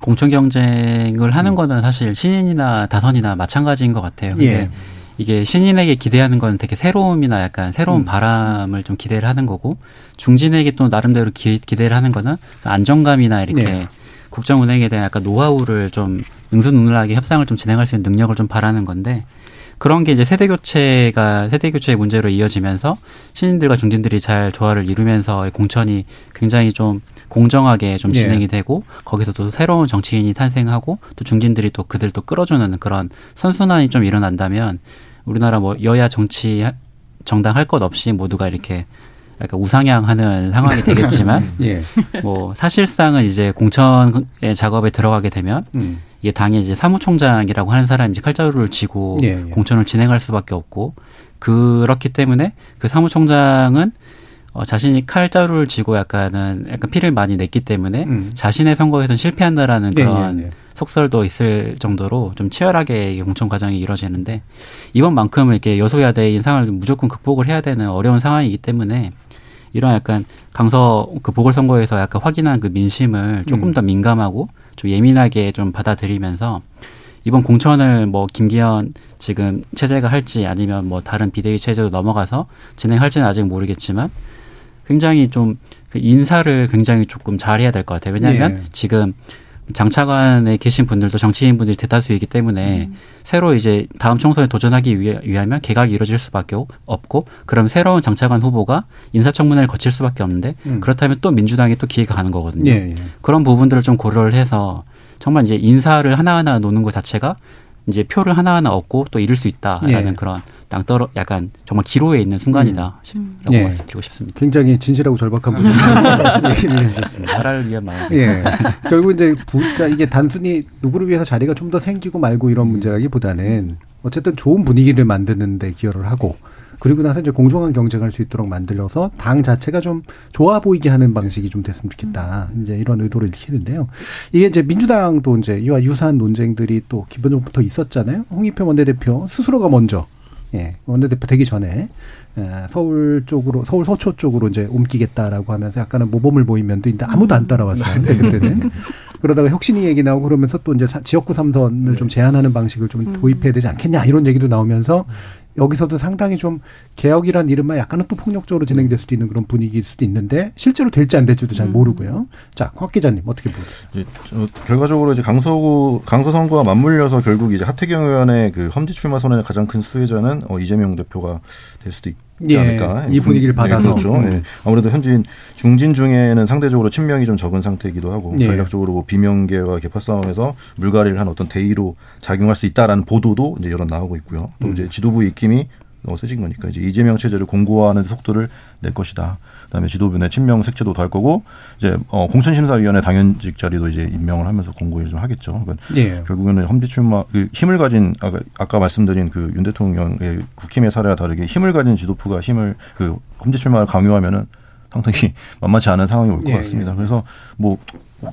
공천 경쟁을 하는 음. 거는 사실 신인이나 다선이나 마찬가지인 것 같아요. 예. 이게 신인에게 기대하는 건 되게 새로움이나 약간 새로운 음. 바람을 좀 기대를 하는 거고 중진에게 또 나름대로 기, 기대를 하는 거는 안정감이나 이렇게 네. 국정운행에 대한 약간 노하우를 좀 능수능란하게 협상을 좀 진행할 수 있는 능력을 좀 바라는 건데 그런 게 이제 세대 교체가 세대 교체의 문제로 이어지면서 신인들과 중진들이 잘 조화를 이루면서 공천이 굉장히 좀 공정하게 좀 예. 진행이 예. 되고 거기서 또 새로운 정치인이 탄생하고 또 중진들이 또 그들 또 끌어주는 그런 선순환이 좀 일어난다면 우리나라 뭐 여야 정치 정당 할 것 없이 모두가 이렇게 약간 우상향하는 상황이 되겠지만 [laughs] 예. 뭐 사실상은 이제 공천의 작업에 들어가게 되면 음. 이게 당의 이제 사무총장이라고 하는 사람이 이제 칼자루를 쥐고 예, 예. 공천을 진행할 수밖에 없고 그렇기 때문에 그 사무총장은 어, 자신이 칼자루를 쥐고 약간은 약간 피를 많이 냈기 때문에 음. 자신의 선거에서 실패한다라는 네, 그런 네, 네. 속설도 있을 정도로 좀 치열하게 공천 과정이 이루어지는데 이번만큼은 이렇게 여소야대 인상을 무조건 극복을 해야 되는 어려운 상황이기 때문에 이런 약간 강서 그 보궐선거에서 약간 확인한 그 민심을 조금 음. 더 민감하고 좀 예민하게 좀 받아들이면서 이번 공천을 뭐 김기현 지금 체제가 할지 아니면 뭐 다른 비대위 체제로 넘어가서 진행할지는 아직 모르겠지만 굉장히 좀그 인사를 굉장히 조금 잘해야 될 것 같아요. 왜냐하면 예. 지금 장차관에 계신 분들도 정치인분들이 대다수이기 때문에 음. 새로 이제 다음 총선에 도전하기 위하면 개각이 이루어질 수밖에 없고 그럼 새로운 장차관 후보가 인사청문회를 거칠 수밖에 없는데 음. 그렇다면 또 민주당이 또 기회가 가는 거거든요. 예, 예. 그런 부분들을 좀 고려를 해서 정말 이제 인사를 하나하나 놓는 것 자체가 이제 표를 하나하나 얻고 또 이룰 수 있다라는 예. 그런 땅떨어 약간 정말 기로에 있는 순간이다라고 음. 예. 말씀드리고 싶습니다. 굉장히 진실하고 절박한 [laughs] 부분 얘기를 해주셨습니다. 나라를 위한 마음. 예. [laughs] 결국 이제 부자 이게 단순히 누구를 위해서 자리가 좀 더 생기고 말고 이런 문제라기보다는 어쨌든 좋은 분위기를 만드는데 기여를 하고 그리고 나서 이제 공정한 경쟁할 수 있도록 만들어서 당 자체가 좀 좋아 보이게 하는 방식이 좀 됐으면 좋겠다. 이제 이런 의도를 키는데요. 이게 이제 민주당도 이제 이와 유사한 논쟁들이 또 기본적부터 있었잖아요. 홍익표 원내대표 스스로가 먼저 예, 원내대표 되기 전에 예, 서울 쪽으로 서울 서초 쪽으로 이제 옮기겠다라고 하면서 약간은 모범을 보인 면도 있는데 아무도 안 따라왔어요. 그때 그때는 [laughs] 그러다가 혁신이 얘기 나오고 그러면서 또 이제 지역구 삼선을 좀 제한하는 방식을 좀 도입해야 되지 않겠냐 이런 얘기도 나오면서 여기서도 상당히 좀 개혁이란 이름만 약간은 또 폭력적으로 진행될 수도 있는 그런 분위기일 수도 있는데 실제로 될지 안 될지도 잘 음. 모르고요. 자, 곽 기자님 어떻게 보세요? 결과적으로 이제 강서구 강서 선거와 맞물려서 결국 이제 하태경 의원의 그 험지 출마 선언의 가장 큰 수혜자는 어, 이재명 대표가 될 수도 있고 예, 않을까. 이 분위기를 네, 받아서. 그렇죠. 음. 네. 아무래도 현진 중진 중에는 상대적으로 친명이 좀 적은 상태이기도 하고 예. 전략적으로 뭐 비명계와 개파 싸움에서 물갈이를 한 어떤 대의로 작용할 수 있다라는 보도도 이제 여러 나오고 있고요. 또 음. 이제 지도부 입김이 세진 거니까 이제 이재명 체제를 공고화하는 속도를 낼 것이다. 그다음에 지도부 내 친명 색채도 더할 거고 이제 어 공천심사위원회 당연직 자리도 이제 임명을 하면서 공고를 좀 하겠죠. 그러니까 예. 결국에는 험지 출마 그 힘을 가진 아까, 아까 말씀드린 그 윤 대통령의 국힘의 사례와 다르게 힘을 가진 지도부가 힘을 그 험지 출마를 강요하면은 상당히 [laughs] 만만치 않은 상황이 올것 예, 같습니다. 예. 그래서 뭐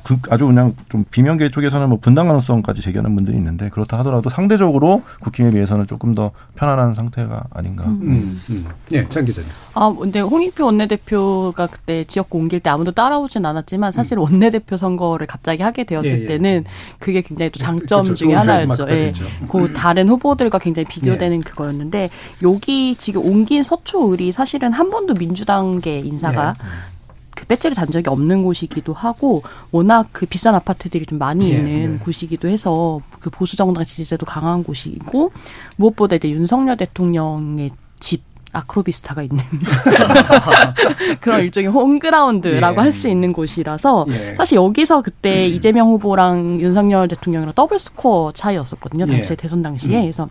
그 아주 그냥 좀 비명계 쪽에서는 뭐 분당 가능성까지 제기하는 분들이 있는데 그렇다 하더라도 상대적으로 국힘에 비해서는 조금 더 편안한 상태가 아닌가. 음, 음. 음. 예, 장 기자님. 아, 근데 홍익표 원내대표가 그때 지역구 옮길 때 아무도 따라오진 않았지만 사실 음. 원내대표 선거를 갑자기 하게 되었을 예, 예. 때는 그게 굉장히 또 장점 그렇죠. 중에 하나였죠. 예. 그 다른 후보들과 굉장히 비교되는 예. 그거였는데 여기 지금 옮긴 서초을이 사실은 한 번도 민주당계 인사가 예. 그 배지를 단 적이 없는 곳이기도 하고 워낙 그 비싼 아파트들이 좀 많이 예, 있는 예. 곳이기도 해서 그 보수 정당 지지세도 강한 곳이고 무엇보다 이제 윤석열 대통령의 집 아크로비스타가 있는 [laughs] 그런 일종의 홈그라운드라고 예. 할 수 있는 곳이라서 예. 사실 여기서 그때 음. 이재명 후보랑 윤석열 대통령이랑 더블 스코어 차이였었거든요. 당시에 예. 대선 당시에. 음. 그래서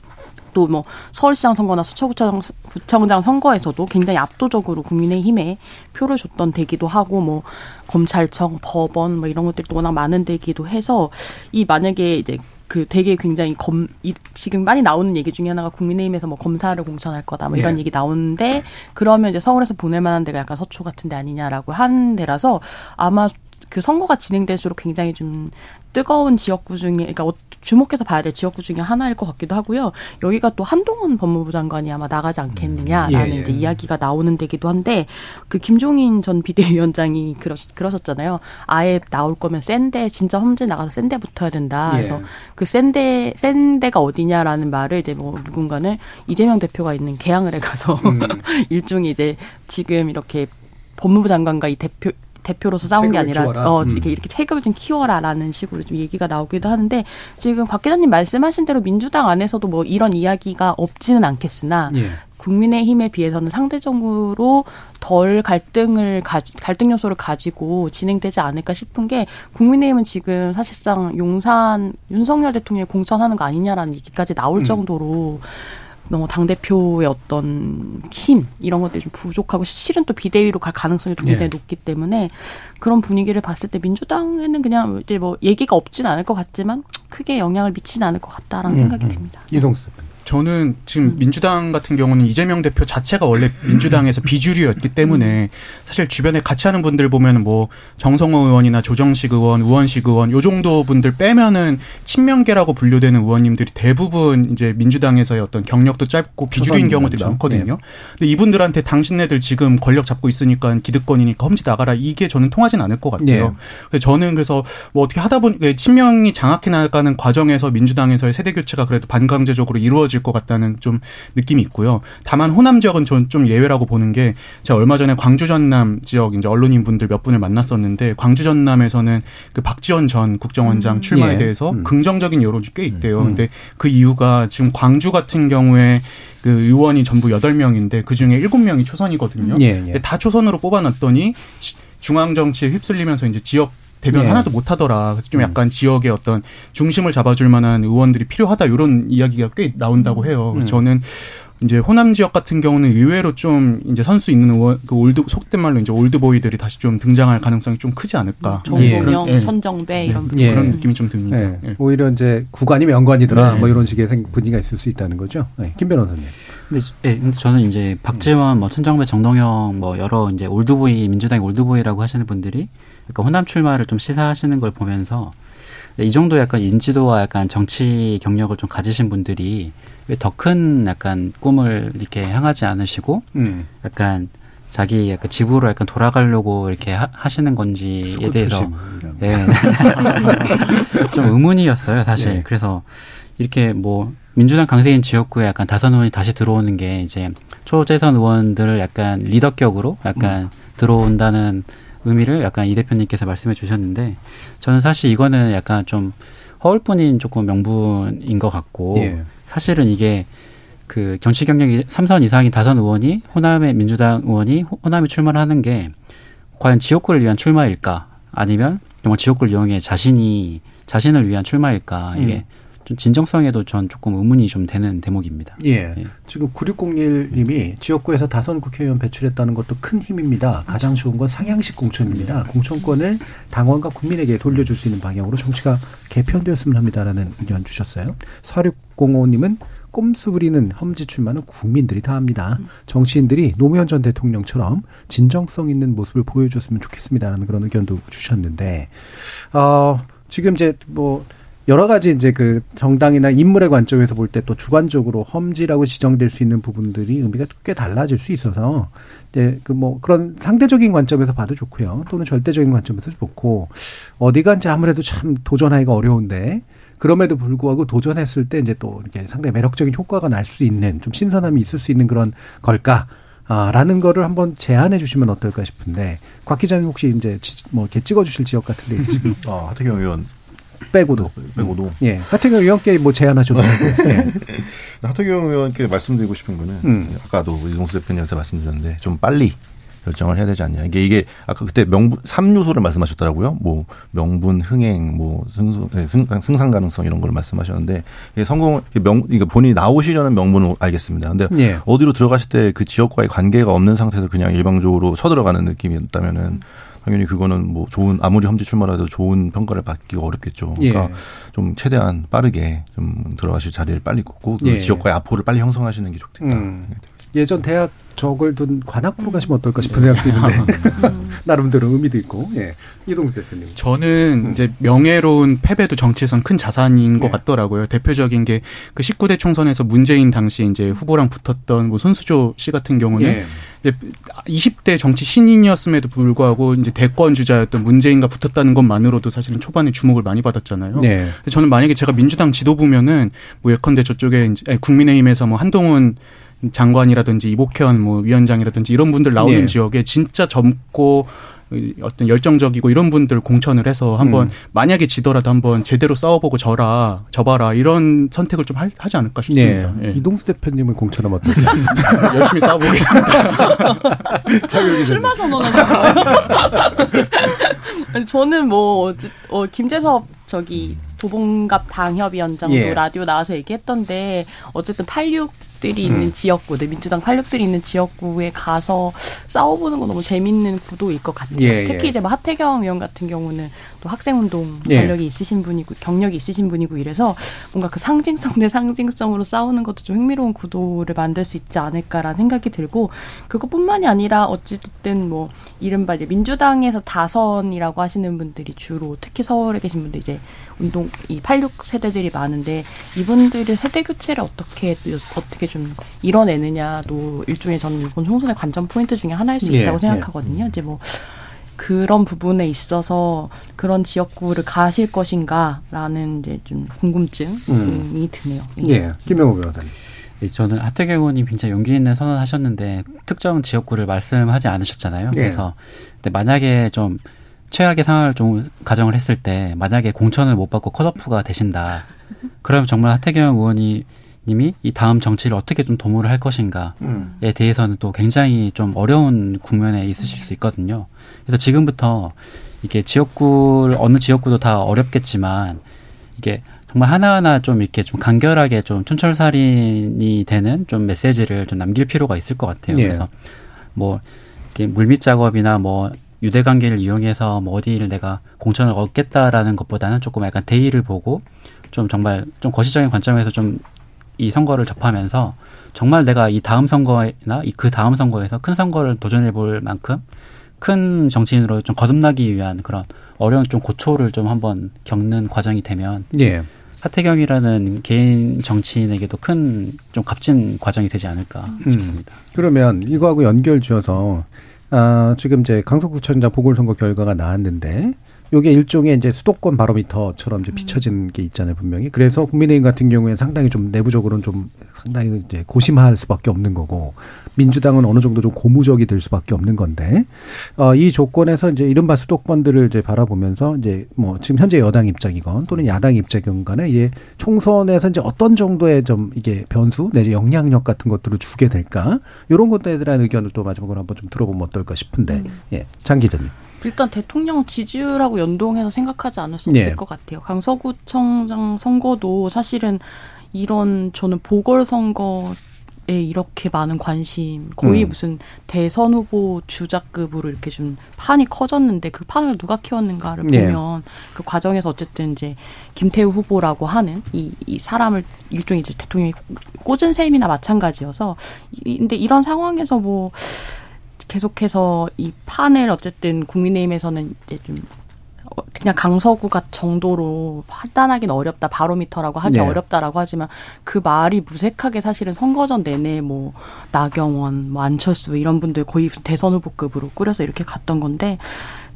또 뭐 서울시장 선거나 서초구청 구청장 선거에서도 굉장히 압도적으로 국민의힘에 표를 줬던 데기도 하고 뭐 검찰청, 법원 뭐 이런 것들이 또 워낙 많은 데기도 해서 이 만약에 이제 그 되게 굉장히 검 이, 지금 많이 나오는 얘기 중에 하나가 국민의힘에서 뭐 검사를 공천할 거다 뭐 이런 예. 얘기 나오는데 그러면 이제 서울에서 보낼 만한 데가 약간 서초 같은 데 아니냐라고 한 데라서 아마 그 선거가 진행될수록 굉장히 좀 뜨거운 지역구 중에 그러니까 어, 주목해서 봐야 될 지역구 중에 하나일 것 같기도 하고요. 여기가 또 한동훈 법무부 장관이 아마 나가지 않겠느냐라는 음. 예, 예. 이제 이야기가 나오는 데기도 한데 그 김종인 전 비대위원장이 그러, 그러셨잖아요. 아예 나올 거면 센데 진짜 험지 나가서 센데 붙어야 된다. 예. 그래서 그 센데 센데가 어디냐라는 말을 이제 뭐 누군가는 이재명 대표가 있는 개항을 해 가서 음. [laughs] 일종의 이제 지금 이렇게 법무부 장관과 이 대표 대표로서 싸운 게 아니라 키워라. 어 음. 이렇게 이렇게 체급을 좀 키워라라는 식으로 좀 얘기가 나오기도 하는데 지금 박 기자님 말씀하신 대로 민주당 안에서도 뭐 이런 이야기가 없지는 않겠으나 예. 국민의힘에 비해서는 상대적으로 덜 갈등을 가, 갈등 요소를 가지고 진행되지 않을까 싶은 게 국민의힘은 지금 사실상 용산 윤석열 대통령이 공천하는 거 아니냐라는 얘기까지 나올 음. 정도로 너무 당 대표의 어떤 힘 이런 것들이 좀 부족하고 실은 또 비대위로 갈 가능성이 굉장히 네. 높기 때문에 그런 분위기를 봤을 때 민주당에는 그냥 이제 뭐 얘기가 없진 않을 것 같지만 크게 영향을 미치는 않을 것 같다라는 음, 생각이 음. 듭니다. 이동수 저는 지금 음. 민주당 같은 경우는 이재명 대표 자체가 원래 민주당에서 비주류였기 때문에 사실 주변에 같이 하는 분들 보면 뭐 정성호 의원이나 조정식 의원, 우원식 의원 요 정도 분들 빼면은 친명계라고 분류되는 의원님들이 대부분 이제 민주당에서의 어떤 경력도 짧고 비주류인 경우들이 많거든요. 네. 근데 이분들한테 당신네들 지금 권력 잡고 있으니까 기득권이니까 험지 나가라 이게 저는 통하진 않을 것 같아요. 네. 그래서 저는 그래서 뭐 어떻게 하다 보니 친명이 장악해 나가는 과정에서 민주당에서의 세대 교체가 그래도 반강제적으로 이루어지 이루어질 것 같다는 좀 느낌이 있고요. 다만 호남 지역은 좀, 좀 예외라고 보는 게 제가 얼마 전에 광주 전남 지역 이제 언론인 분들 몇 분을 만났었는데 광주 전남에서는 그 박지원 전 국정원장 음. 출마에 예. 대해서 음. 긍정적인 여론이 꽤 있대요. 음. 근데 그 이유가 지금 광주 같은 경우에 그 의원이 전부 여덟 명인데그 중에 일곱 명이 초선이거든요. 예, 예. 다 초선으로 뽑아놨더니 중앙 정치에 휩쓸리면서 이제 지역 대변 예. 하나도 못 하더라. 그래서 좀 음. 약간 음. 지역의 어떤 중심을 잡아줄 만한 의원들이 필요하다 이런 이야기가 꽤 나온다고 해요. 그래서 음. 저는 이제 호남 지역 같은 경우는 의외로 좀 이제 선수 있는 의원, 그 old 속된 말로 이제 old boy들이 다시 좀 등장할 가능성이 좀 크지 않을까. 정동영, 예. 천정배 이런 예. 그런 느낌이 좀 듭니다. 예. 예. 오히려 이제 구관이 명관이더라. 네. 뭐 이런 식의 분위기가 있을 수 있다는 거죠. 네. 김 변호사님. 근데 예, 저는 이제 박지원, 뭐 천정배, 정동영 뭐 여러 이제 old boy 민주당의 old boy라고 하시는 분들이 그러니까 호남 출마를 좀 시사하시는 걸 보면서 이 정도 약간 인지도와 약간 정치 경력을 좀 가지신 분들이 왜 더 큰 약간 꿈을 이렇게 향하지 않으시고 음. 약간 자기 약간 집으로 약간 돌아가려고 이렇게 하, 시는 건지에 대해서 예. [laughs] 좀 의문이었어요 사실 예. 그래서 이렇게 뭐 민주당 강세인 지역구에 약간 다선 의원이 다시 들어오는 게 이제 초재선 의원들을 약간 리더격으로 약간 음. 들어온다는 의미를 약간 이 대표님께서 말씀해 주셨는데 저는 사실 이거는 약간 좀 허울뿐인 조금 명분인 것 같고 예. 사실은 이게 그 정치 경력이 삼선 이상인 다선 의원이 호남의 민주당 의원이 호남에 출마를 하는 게 과연 지역구를 위한 출마일까 아니면 정말 지역구를 이용해 자신이 자신을 위한 출마일까 이게 음. 좀 진정성에도 전 조금 의문이 좀 되는 대목입니다. 예. 예. 지금 9601님이 지역구에서 다선 국회의원 배출했다는 것도 큰 힘입니다. 가장 좋은 건 상향식 공천입니다. 공천권을 당원과 국민에게 돌려줄 수 있는 방향으로 정치가 개편되었으면 합니다라는 의견 주셨어요. 4605님은 꼼수 부리는 험지 출마는 국민들이 다 합니다. 정치인들이 노무현 전 대통령처럼 진정성 있는 모습을 보여줬으면 좋겠습니다라는 그런 의견도 주셨는데, 어, 지금 이제 뭐, 여러 가지 이제 그 정당이나 인물의 관점에서 볼 때 또 주관적으로 험지라고 지정될 수 있는 부분들이 의미가 꽤 달라질 수 있어서 이제 그 뭐 그런 상대적인 관점에서 봐도 좋고요. 또는 절대적인 관점에서 좋고 이제 아무래도 참 도전하기가 어려운데 그럼에도 불구하고 도전했을 때 이제 또 이렇게 상당히 매력적인 효과가 날 수 있는 좀 신선함이 있을 수 있는 그런 걸까? 아, 라는 거를 한번 제안해 주시면 어떨까 싶은데, 곽 기자님 혹시 이제 뭐 이렇게 찍어 주실 지역 같은 데 있으십니까? 아, 하태경 의원. 빼고도. 빼고도. 예. 하태경 의원께 뭐 제안하셔도 되고. [laughs] 예. 하태경 의원께 말씀드리고 싶은 거는, 음. 아까도 이동수 대표님한테 말씀드렸는데, 좀 빨리 결정을 해야 되지 않냐. 이게 이게 아까 그때 명분 3요소를 말씀하셨더라고요. 뭐 명분 흥행 뭐 승, 네, 승, 승상 가능성 이런 걸 말씀하셨는데 이게 성공 명 그러니까 본인이 나오시려는 명분은 알겠습니다. 근데 예. 어디로 들어가실 때 그 지역과의 관계가 없는 상태에서 그냥 일방적으로 쳐들어가는 느낌이었다면은 당연히 그거는 뭐 좋은 아무리 험지 출마라도 좋은 평가를 받기가 어렵겠죠. 그러니까 예. 좀 최대한 빠르게 좀 들어가실 자리를 빨리 꽂고 그 예. 지역과의 아포를 빨리 형성하시는 게 좋겠다. 음. 예전 대학 적을 둔 관악구로 가시면 어떨까 싶은 생각도 있는데 [laughs] 나름대로 의미도 있고 예. 이동수 대표님 저는 음. 이제 명예로운 패배도 정치에선 큰 자산인 예. 것 같더라고요 대표적인 게 그 19대 총선에서 문재인 당시 이제 후보랑 붙었던 뭐 손수조 씨 같은 경우는 예. 이제 20대 정치 신인이었음에도 불구하고 이제 대권 주자였던 문재인과 붙었다는 것만으로도 사실은 초반에 주목을 많이 받았잖아요. 네. 저는 만약에 제가 민주당 지도부면은 뭐 예컨대 저쪽에 이제 국민의힘에서 뭐 한동훈 장관이라든지 이복현 뭐 위원장이라든지 이런 분들 나오는 네. 지역에 진짜 젊고 어떤 열정적이고 이런 분들 공천을 해서 한번 음. 만약에 지더라도 한번 제대로 싸워보고 져라 져봐라 이런 선택을 좀 하 지 않을까 싶습니다. 네. 예. 이동수 대표님을 공천하면 어떨까? [laughs] 열심히 싸워보겠습니다. [laughs] 출마 선언하잖아요. [laughs] 저는 뭐 어, 김재섭 저기 도봉갑 당협위원장도 예. 라디오 나와서 얘기했던데 어쨌든 86 팔육들이 있는 음. 지역구들, 민주당 팔육들이 있는 지역구에 가서 싸워보는 건 너무 재밌는 구도일 것 같아요. 예, 특히 예. 이제 뭐 하태경 의원 같은 경우는 또 학생운동 예. 전력이 예. 있으신 분이고 경력이 있으신 분이고 이래서 뭔가 그 상징성 대 상징성으로 싸우는 것도 좀 흥미로운 구도를 만들 수 있지 않을까라는 생각이 들고 그것뿐만이 아니라 어찌됐든 뭐 이른바 이제 민주당에서 다선이라고 하시는 분들이 주로 특히 서울에 계신 분들 이제 운동 이 86 세대들이 많은데 이분들의 세대 교체를 어떻게 어떻게 좀 이뤄내느냐도 일종의 저는 이번 총선의 관전 포인트 중에 하나일 수 예, 있다고 예, 생각하거든요. 예. 이제 뭐 그런 부분에 있어서 그런 지역구를 가실 것인가라는 이제 좀 궁금증이 음. 드네요. 예, 예. 김영호 변호사님. 예, 저는 하태경 의원이 굉장히 용기 있는 선언하셨는데 특정 지역구를 말씀하지 않으셨잖아요. 예. 그래서 근데 만약에 좀 최악의 상황을 좀 가정을 했을 때 만약에 공천을 못 받고 컷오프가 되신다. 그러면 정말 하태경 의원이 님이 이 다음 정치를 어떻게 좀 도모를 할 것인가에 음. 대해서는 또 굉장히 좀 어려운 국면에 있으실 수 있거든요. 그래서 지금부터 이게 지역구 어느 지역구도 다 어렵겠지만 이게 정말 하나하나 좀 이렇게 좀 간결하게 좀 촌철살인이 되는 좀 메시지를 좀 남길 필요가 있을 것 같아요. 예. 그래서 뭐 이렇게 물밑 작업이나 뭐 유대 관계를 이용해서 뭐 어디를 내가 공천을 얻겠다라는 것보다는 조금 약간 대의를 보고 좀 정말 좀 거시적인 관점에서 좀 이 선거를 접하면서 정말 내가 이 다음 선거나 이 그 다음 선거에서 큰 선거를 도전해 볼 만큼 큰 정치인으로 좀 거듭나기 위한 그런 어려운 좀 고초를 좀 한번 겪는 과정이 되면 예. 하태경이라는 개인 정치인에게도 큰 좀 값진 과정이 되지 않을까 음. 싶습니다. 그러면 이거하고 연결 지어서 아, 지금 이제 강서구청장 보궐선거 결과가 나왔는데 요게 일종의 이제 수도권 바로미터처럼 이제 비춰진 게 있잖아요, 분명히. 그래서 국민의힘 같은 경우에는 상당히 좀 내부적으로는 좀 상당히 이제 고심할 수밖에 없는 거고 민주당은 어느 정도 좀 고무적이 될 수밖에 없는 건데 어, 이 조건에서 이제 이른바 수도권들을 이제 바라보면서 이제 뭐 지금 현재 여당 입장이건 또는 야당 입장이건 간에 이게 총선에서 이제 어떤 정도의 좀 이게 변수 내지 영향력 같은 것들을 주게 될까 이런 것들에 대한 의견을 또 마지막으로 한번 좀 들어보면 어떨까 싶은데 음. 예, 장 기자님. 일단 대통령 지지율하고 연동해서 생각하지 않을 수 없을 네. 것 같아요. 강서구청장 선거도 사실은 이런 저는 보궐선거 에 이렇게 많은 관심 거의 음. 무슨 대선 후보 주자급으로 이렇게 좀 판이 커졌는데 그 판을 누가 키웠는가를 예. 보면 그 과정에서 어쨌든 이제 김태우 후보라고 하는 이, 이 사람을 일종의 이제 대통령이 꽂은 셈이나 마찬가지여서 근데 이런 상황에서 뭐 계속해서 이 판을 어쨌든 국민의힘에서는 이제 좀 그냥 강서구가 정도로 판단하기는 어렵다. 바로미터라고 하기 네. 어렵다라고 하지만 그 말이 무색하게 사실은 선거전 내내 뭐 나경원, 뭐 안철수 이런 분들 거의 대선 후보급으로 꾸려서 이렇게 갔던 건데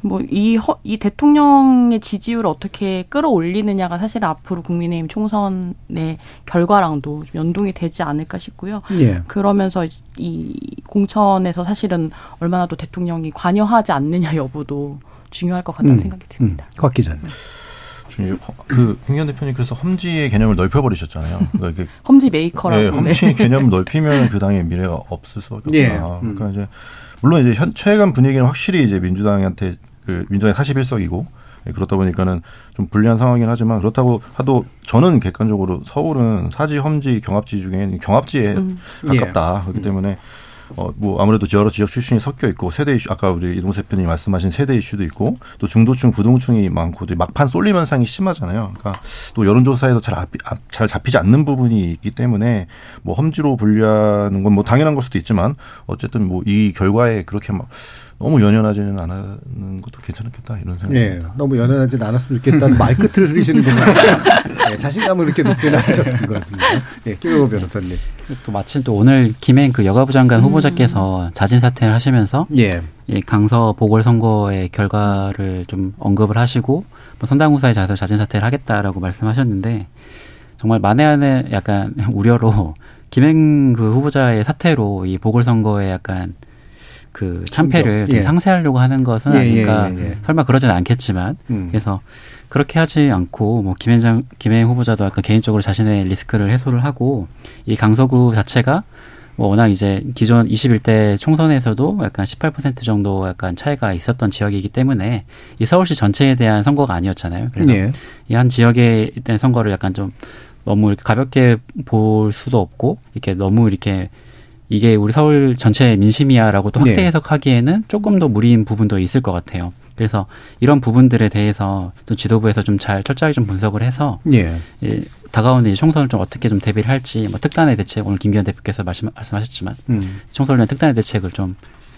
뭐이 이 대통령의 지지율을 어떻게 끌어올리느냐가 사실 앞으로 국민의힘 총선의 결과랑도 연동이 되지 않을까 싶고요. 예. 그러면서 이 공천에서 사실은 얼마나 또 대통령이 관여하지 않느냐 여부도 중요할 것 같다는 음, 생각이 듭니다. 음, 곽 기자님. 그 김기현 대표님 그래서 험지의 개념을 넓혀버리셨잖아요. 그러니까 [laughs] 험지 메이커라고. 네, 험지의 개념을 [laughs] 넓히면 그 당의 미래가 없을 수밖에 없다. 예. 그러니까 음. 이제 물론 이제 현 최근 분위기는 확실히 이제 민주당한테 그 민주당이 41석이고 예, 그렇다 보니까는 좀 불리한 상황이긴 하지만 그렇다고 하도 저는 객관적으로 서울은 사지 험지 경합지 중에 경합지에 음. 가깝다. 예. 그렇기 때문에 어, 뭐 아무래도 여러 지역 출신이 섞여 있고 세대 이슈 아까 우리 이동세 대표님 말씀하신 세대 이슈도 있고 또 중도층 부동층이 많고 막판 쏠림 현상이 심하잖아요. 그러니까 또 여론조사에서 잘, 잘 잡히지 않는 부분이 있기 때문에 뭐 험지로 분류하는 건 뭐 당연한 걸 수도 있지만 어쨌든 뭐 이 결과에 그렇게 막 너무 연연하지는 않는 것도 괜찮겠다 이런 생각. 네, 너무 연연하지는 않았으면 좋겠다는 말 끝을 흐리시는 분은 [laughs] 네, 자신감을 그렇게 높지는 않으셨을 것 같습니다. 네, 김영호 변호사님. 또 마침 또 오늘 김행 그 여가부 장관 음. 후보자께서 자진 사퇴를 하시면서 예. 이 강서 보궐선거의 결과를 좀 언급을 하시고 뭐 선당후사에 자서 자진 사퇴를 하겠다라고 말씀하셨는데 정말 만에 안에 약간 [laughs] 우려로 김행 그 후보자의 사퇴로 이 보궐선거에 약간 그 참패를 예. 상쇄하려고 하는 것은 예, 예 아닐까. 예, 예, 설마 그러지는 않겠지만 음. 그래서 그렇게 하지 않고 뭐 김현장 김혜인 후보자도 약간 개인적으로 자신의 리스크를 해소를 하고 이 강서구 자체가 뭐 워낙 이제 기존 21대 총선에서도 약간 18% 정도 약간 차이가 있었던 지역이기 때문에 이 서울시 전체에 대한 선거가 아니었잖아요. 그래서 예. 이한 지역에 대한 선거를 약간 좀 너무 이렇게 가볍게 볼 수도 없고 이렇게 너무 이렇게 이게 우리 서울 전체 민심이야라고 또 확대 네. 해석하기에는 조금 더 무리인 부분도 있을 것 같아요. 그래서 이런 부분들에 대해서 또 지도부에서 좀 잘 철저하게 좀 분석을 해서 예. 예, 다가오는 총선을 좀 어떻게 좀 대비를 할지 뭐 특단의 대책 오늘 김기현 대표께서 말씀, 말씀하셨지만 음. 총선을 위한 특단의 대책을 좀,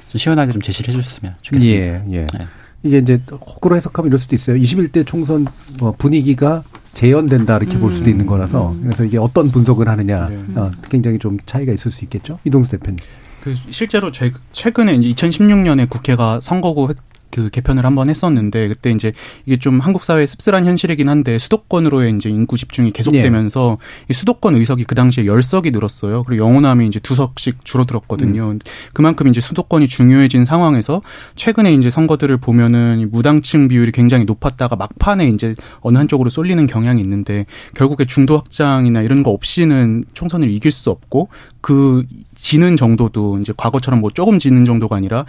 좀 시원하게 좀 제시를 해주셨으면 좋겠습니다. 예, 예. 네. 이게 이제 거꾸로 해석하면 이럴 수도 있어요. 21대 총선 뭐 분위기가 재현된다 이렇게 음. 볼 수도 있는 거라서 음. 그래서 이게 어떤 분석을 하느냐 네. 어, 굉장히 좀 차이가 있을 수 있겠죠. 이동수 대표님. 그 실제로 최근에 이제 2016년에 국회가 선거구 그 개편을 한번 했었는데 그때 이제 이게 좀 한국 사회의 씁쓸한 현실이긴 한데 수도권으로의 이제 인구 집중이 계속되면서 예. 이 수도권 의석이 그 당시에 열석이 늘었어요. 그리고 영호남이 이제 두 석씩 줄어들었거든요. 음. 그만큼 이제 수도권이 중요해진 상황에서 최근에 이제 선거들을 보면은 무당층 비율이 굉장히 높았다가 막판에 이제 어느 한쪽으로 쏠리는 경향이 있는데 결국에 중도 확장이나 이런 거 없이는 총선을 이길 수 없고 그 지는 정도도 이제 과거처럼 뭐 조금 지는 정도가 아니라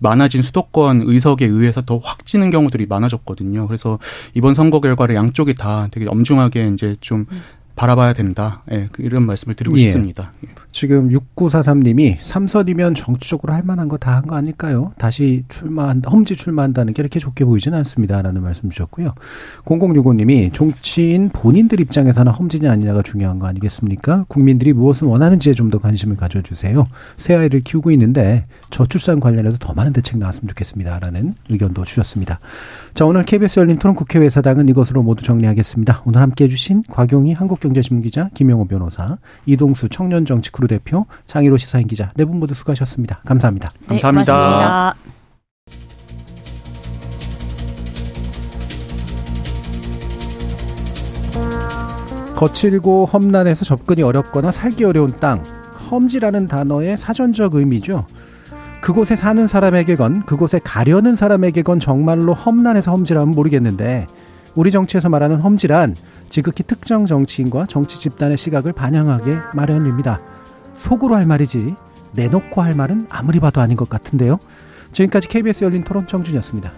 많아진 수도권 의석에 의해서 더 확 지는 경우들이 많아졌거든요. 그래서 이번 선거 결과를 양쪽이 다 되게 엄중하게 이제 좀 바라봐야 된다. 예, 그 이런 말씀을 드리고 예. 싶습니다. 예. 지금 6943님이 삼선이면 정치적으로 할 만한 거 다 한 거 아닐까요? 다시 출마한다, 험지 출마한다는 게 이렇게 좋게 보이지는 않습니다. 라는 말씀 주셨고요. 0065님이 정치인 본인들 입장에서는 험지냐 아니냐가 중요한 거 아니겠습니까? 국민들이 무엇을 원하는지에 좀 더 관심을 가져주세요. 새 아이를 키우고 있는데 저출산 관련해서 더 많은 대책 나왔으면 좋겠습니다. 라는 의견도 주셨습니다. 자, 오늘 KBS 열린 토론 국회외 사당은 이것으로 모두 정리하겠습니다. 오늘 함께 해주신 곽용희 한국경제신문 기자, 김영호 변호사, 이동수 청년정치크루 대표, 장희로 시사인 기자 네 분 모두 수고하셨습니다. 감사합니다. 네, 감사합니다. 거칠고 험난해서 접근이 어렵거나 살기 어려운 땅, 험지라는 단어의 사전적 의미죠. 그곳에 사는 사람에게건 그곳에 가려는 사람에게건 정말로 험난해서 험지라면 모르겠는데 우리 정치에서 말하는 험지란 지극히 특정 정치인과 정치 집단의 시각을 반영하게 마련입니다. 속으로 할 말이지 내놓고 할 말은 아무리 봐도 아닌 것 같은데요. 지금까지 KBS 열린 토론 정준이었습니다.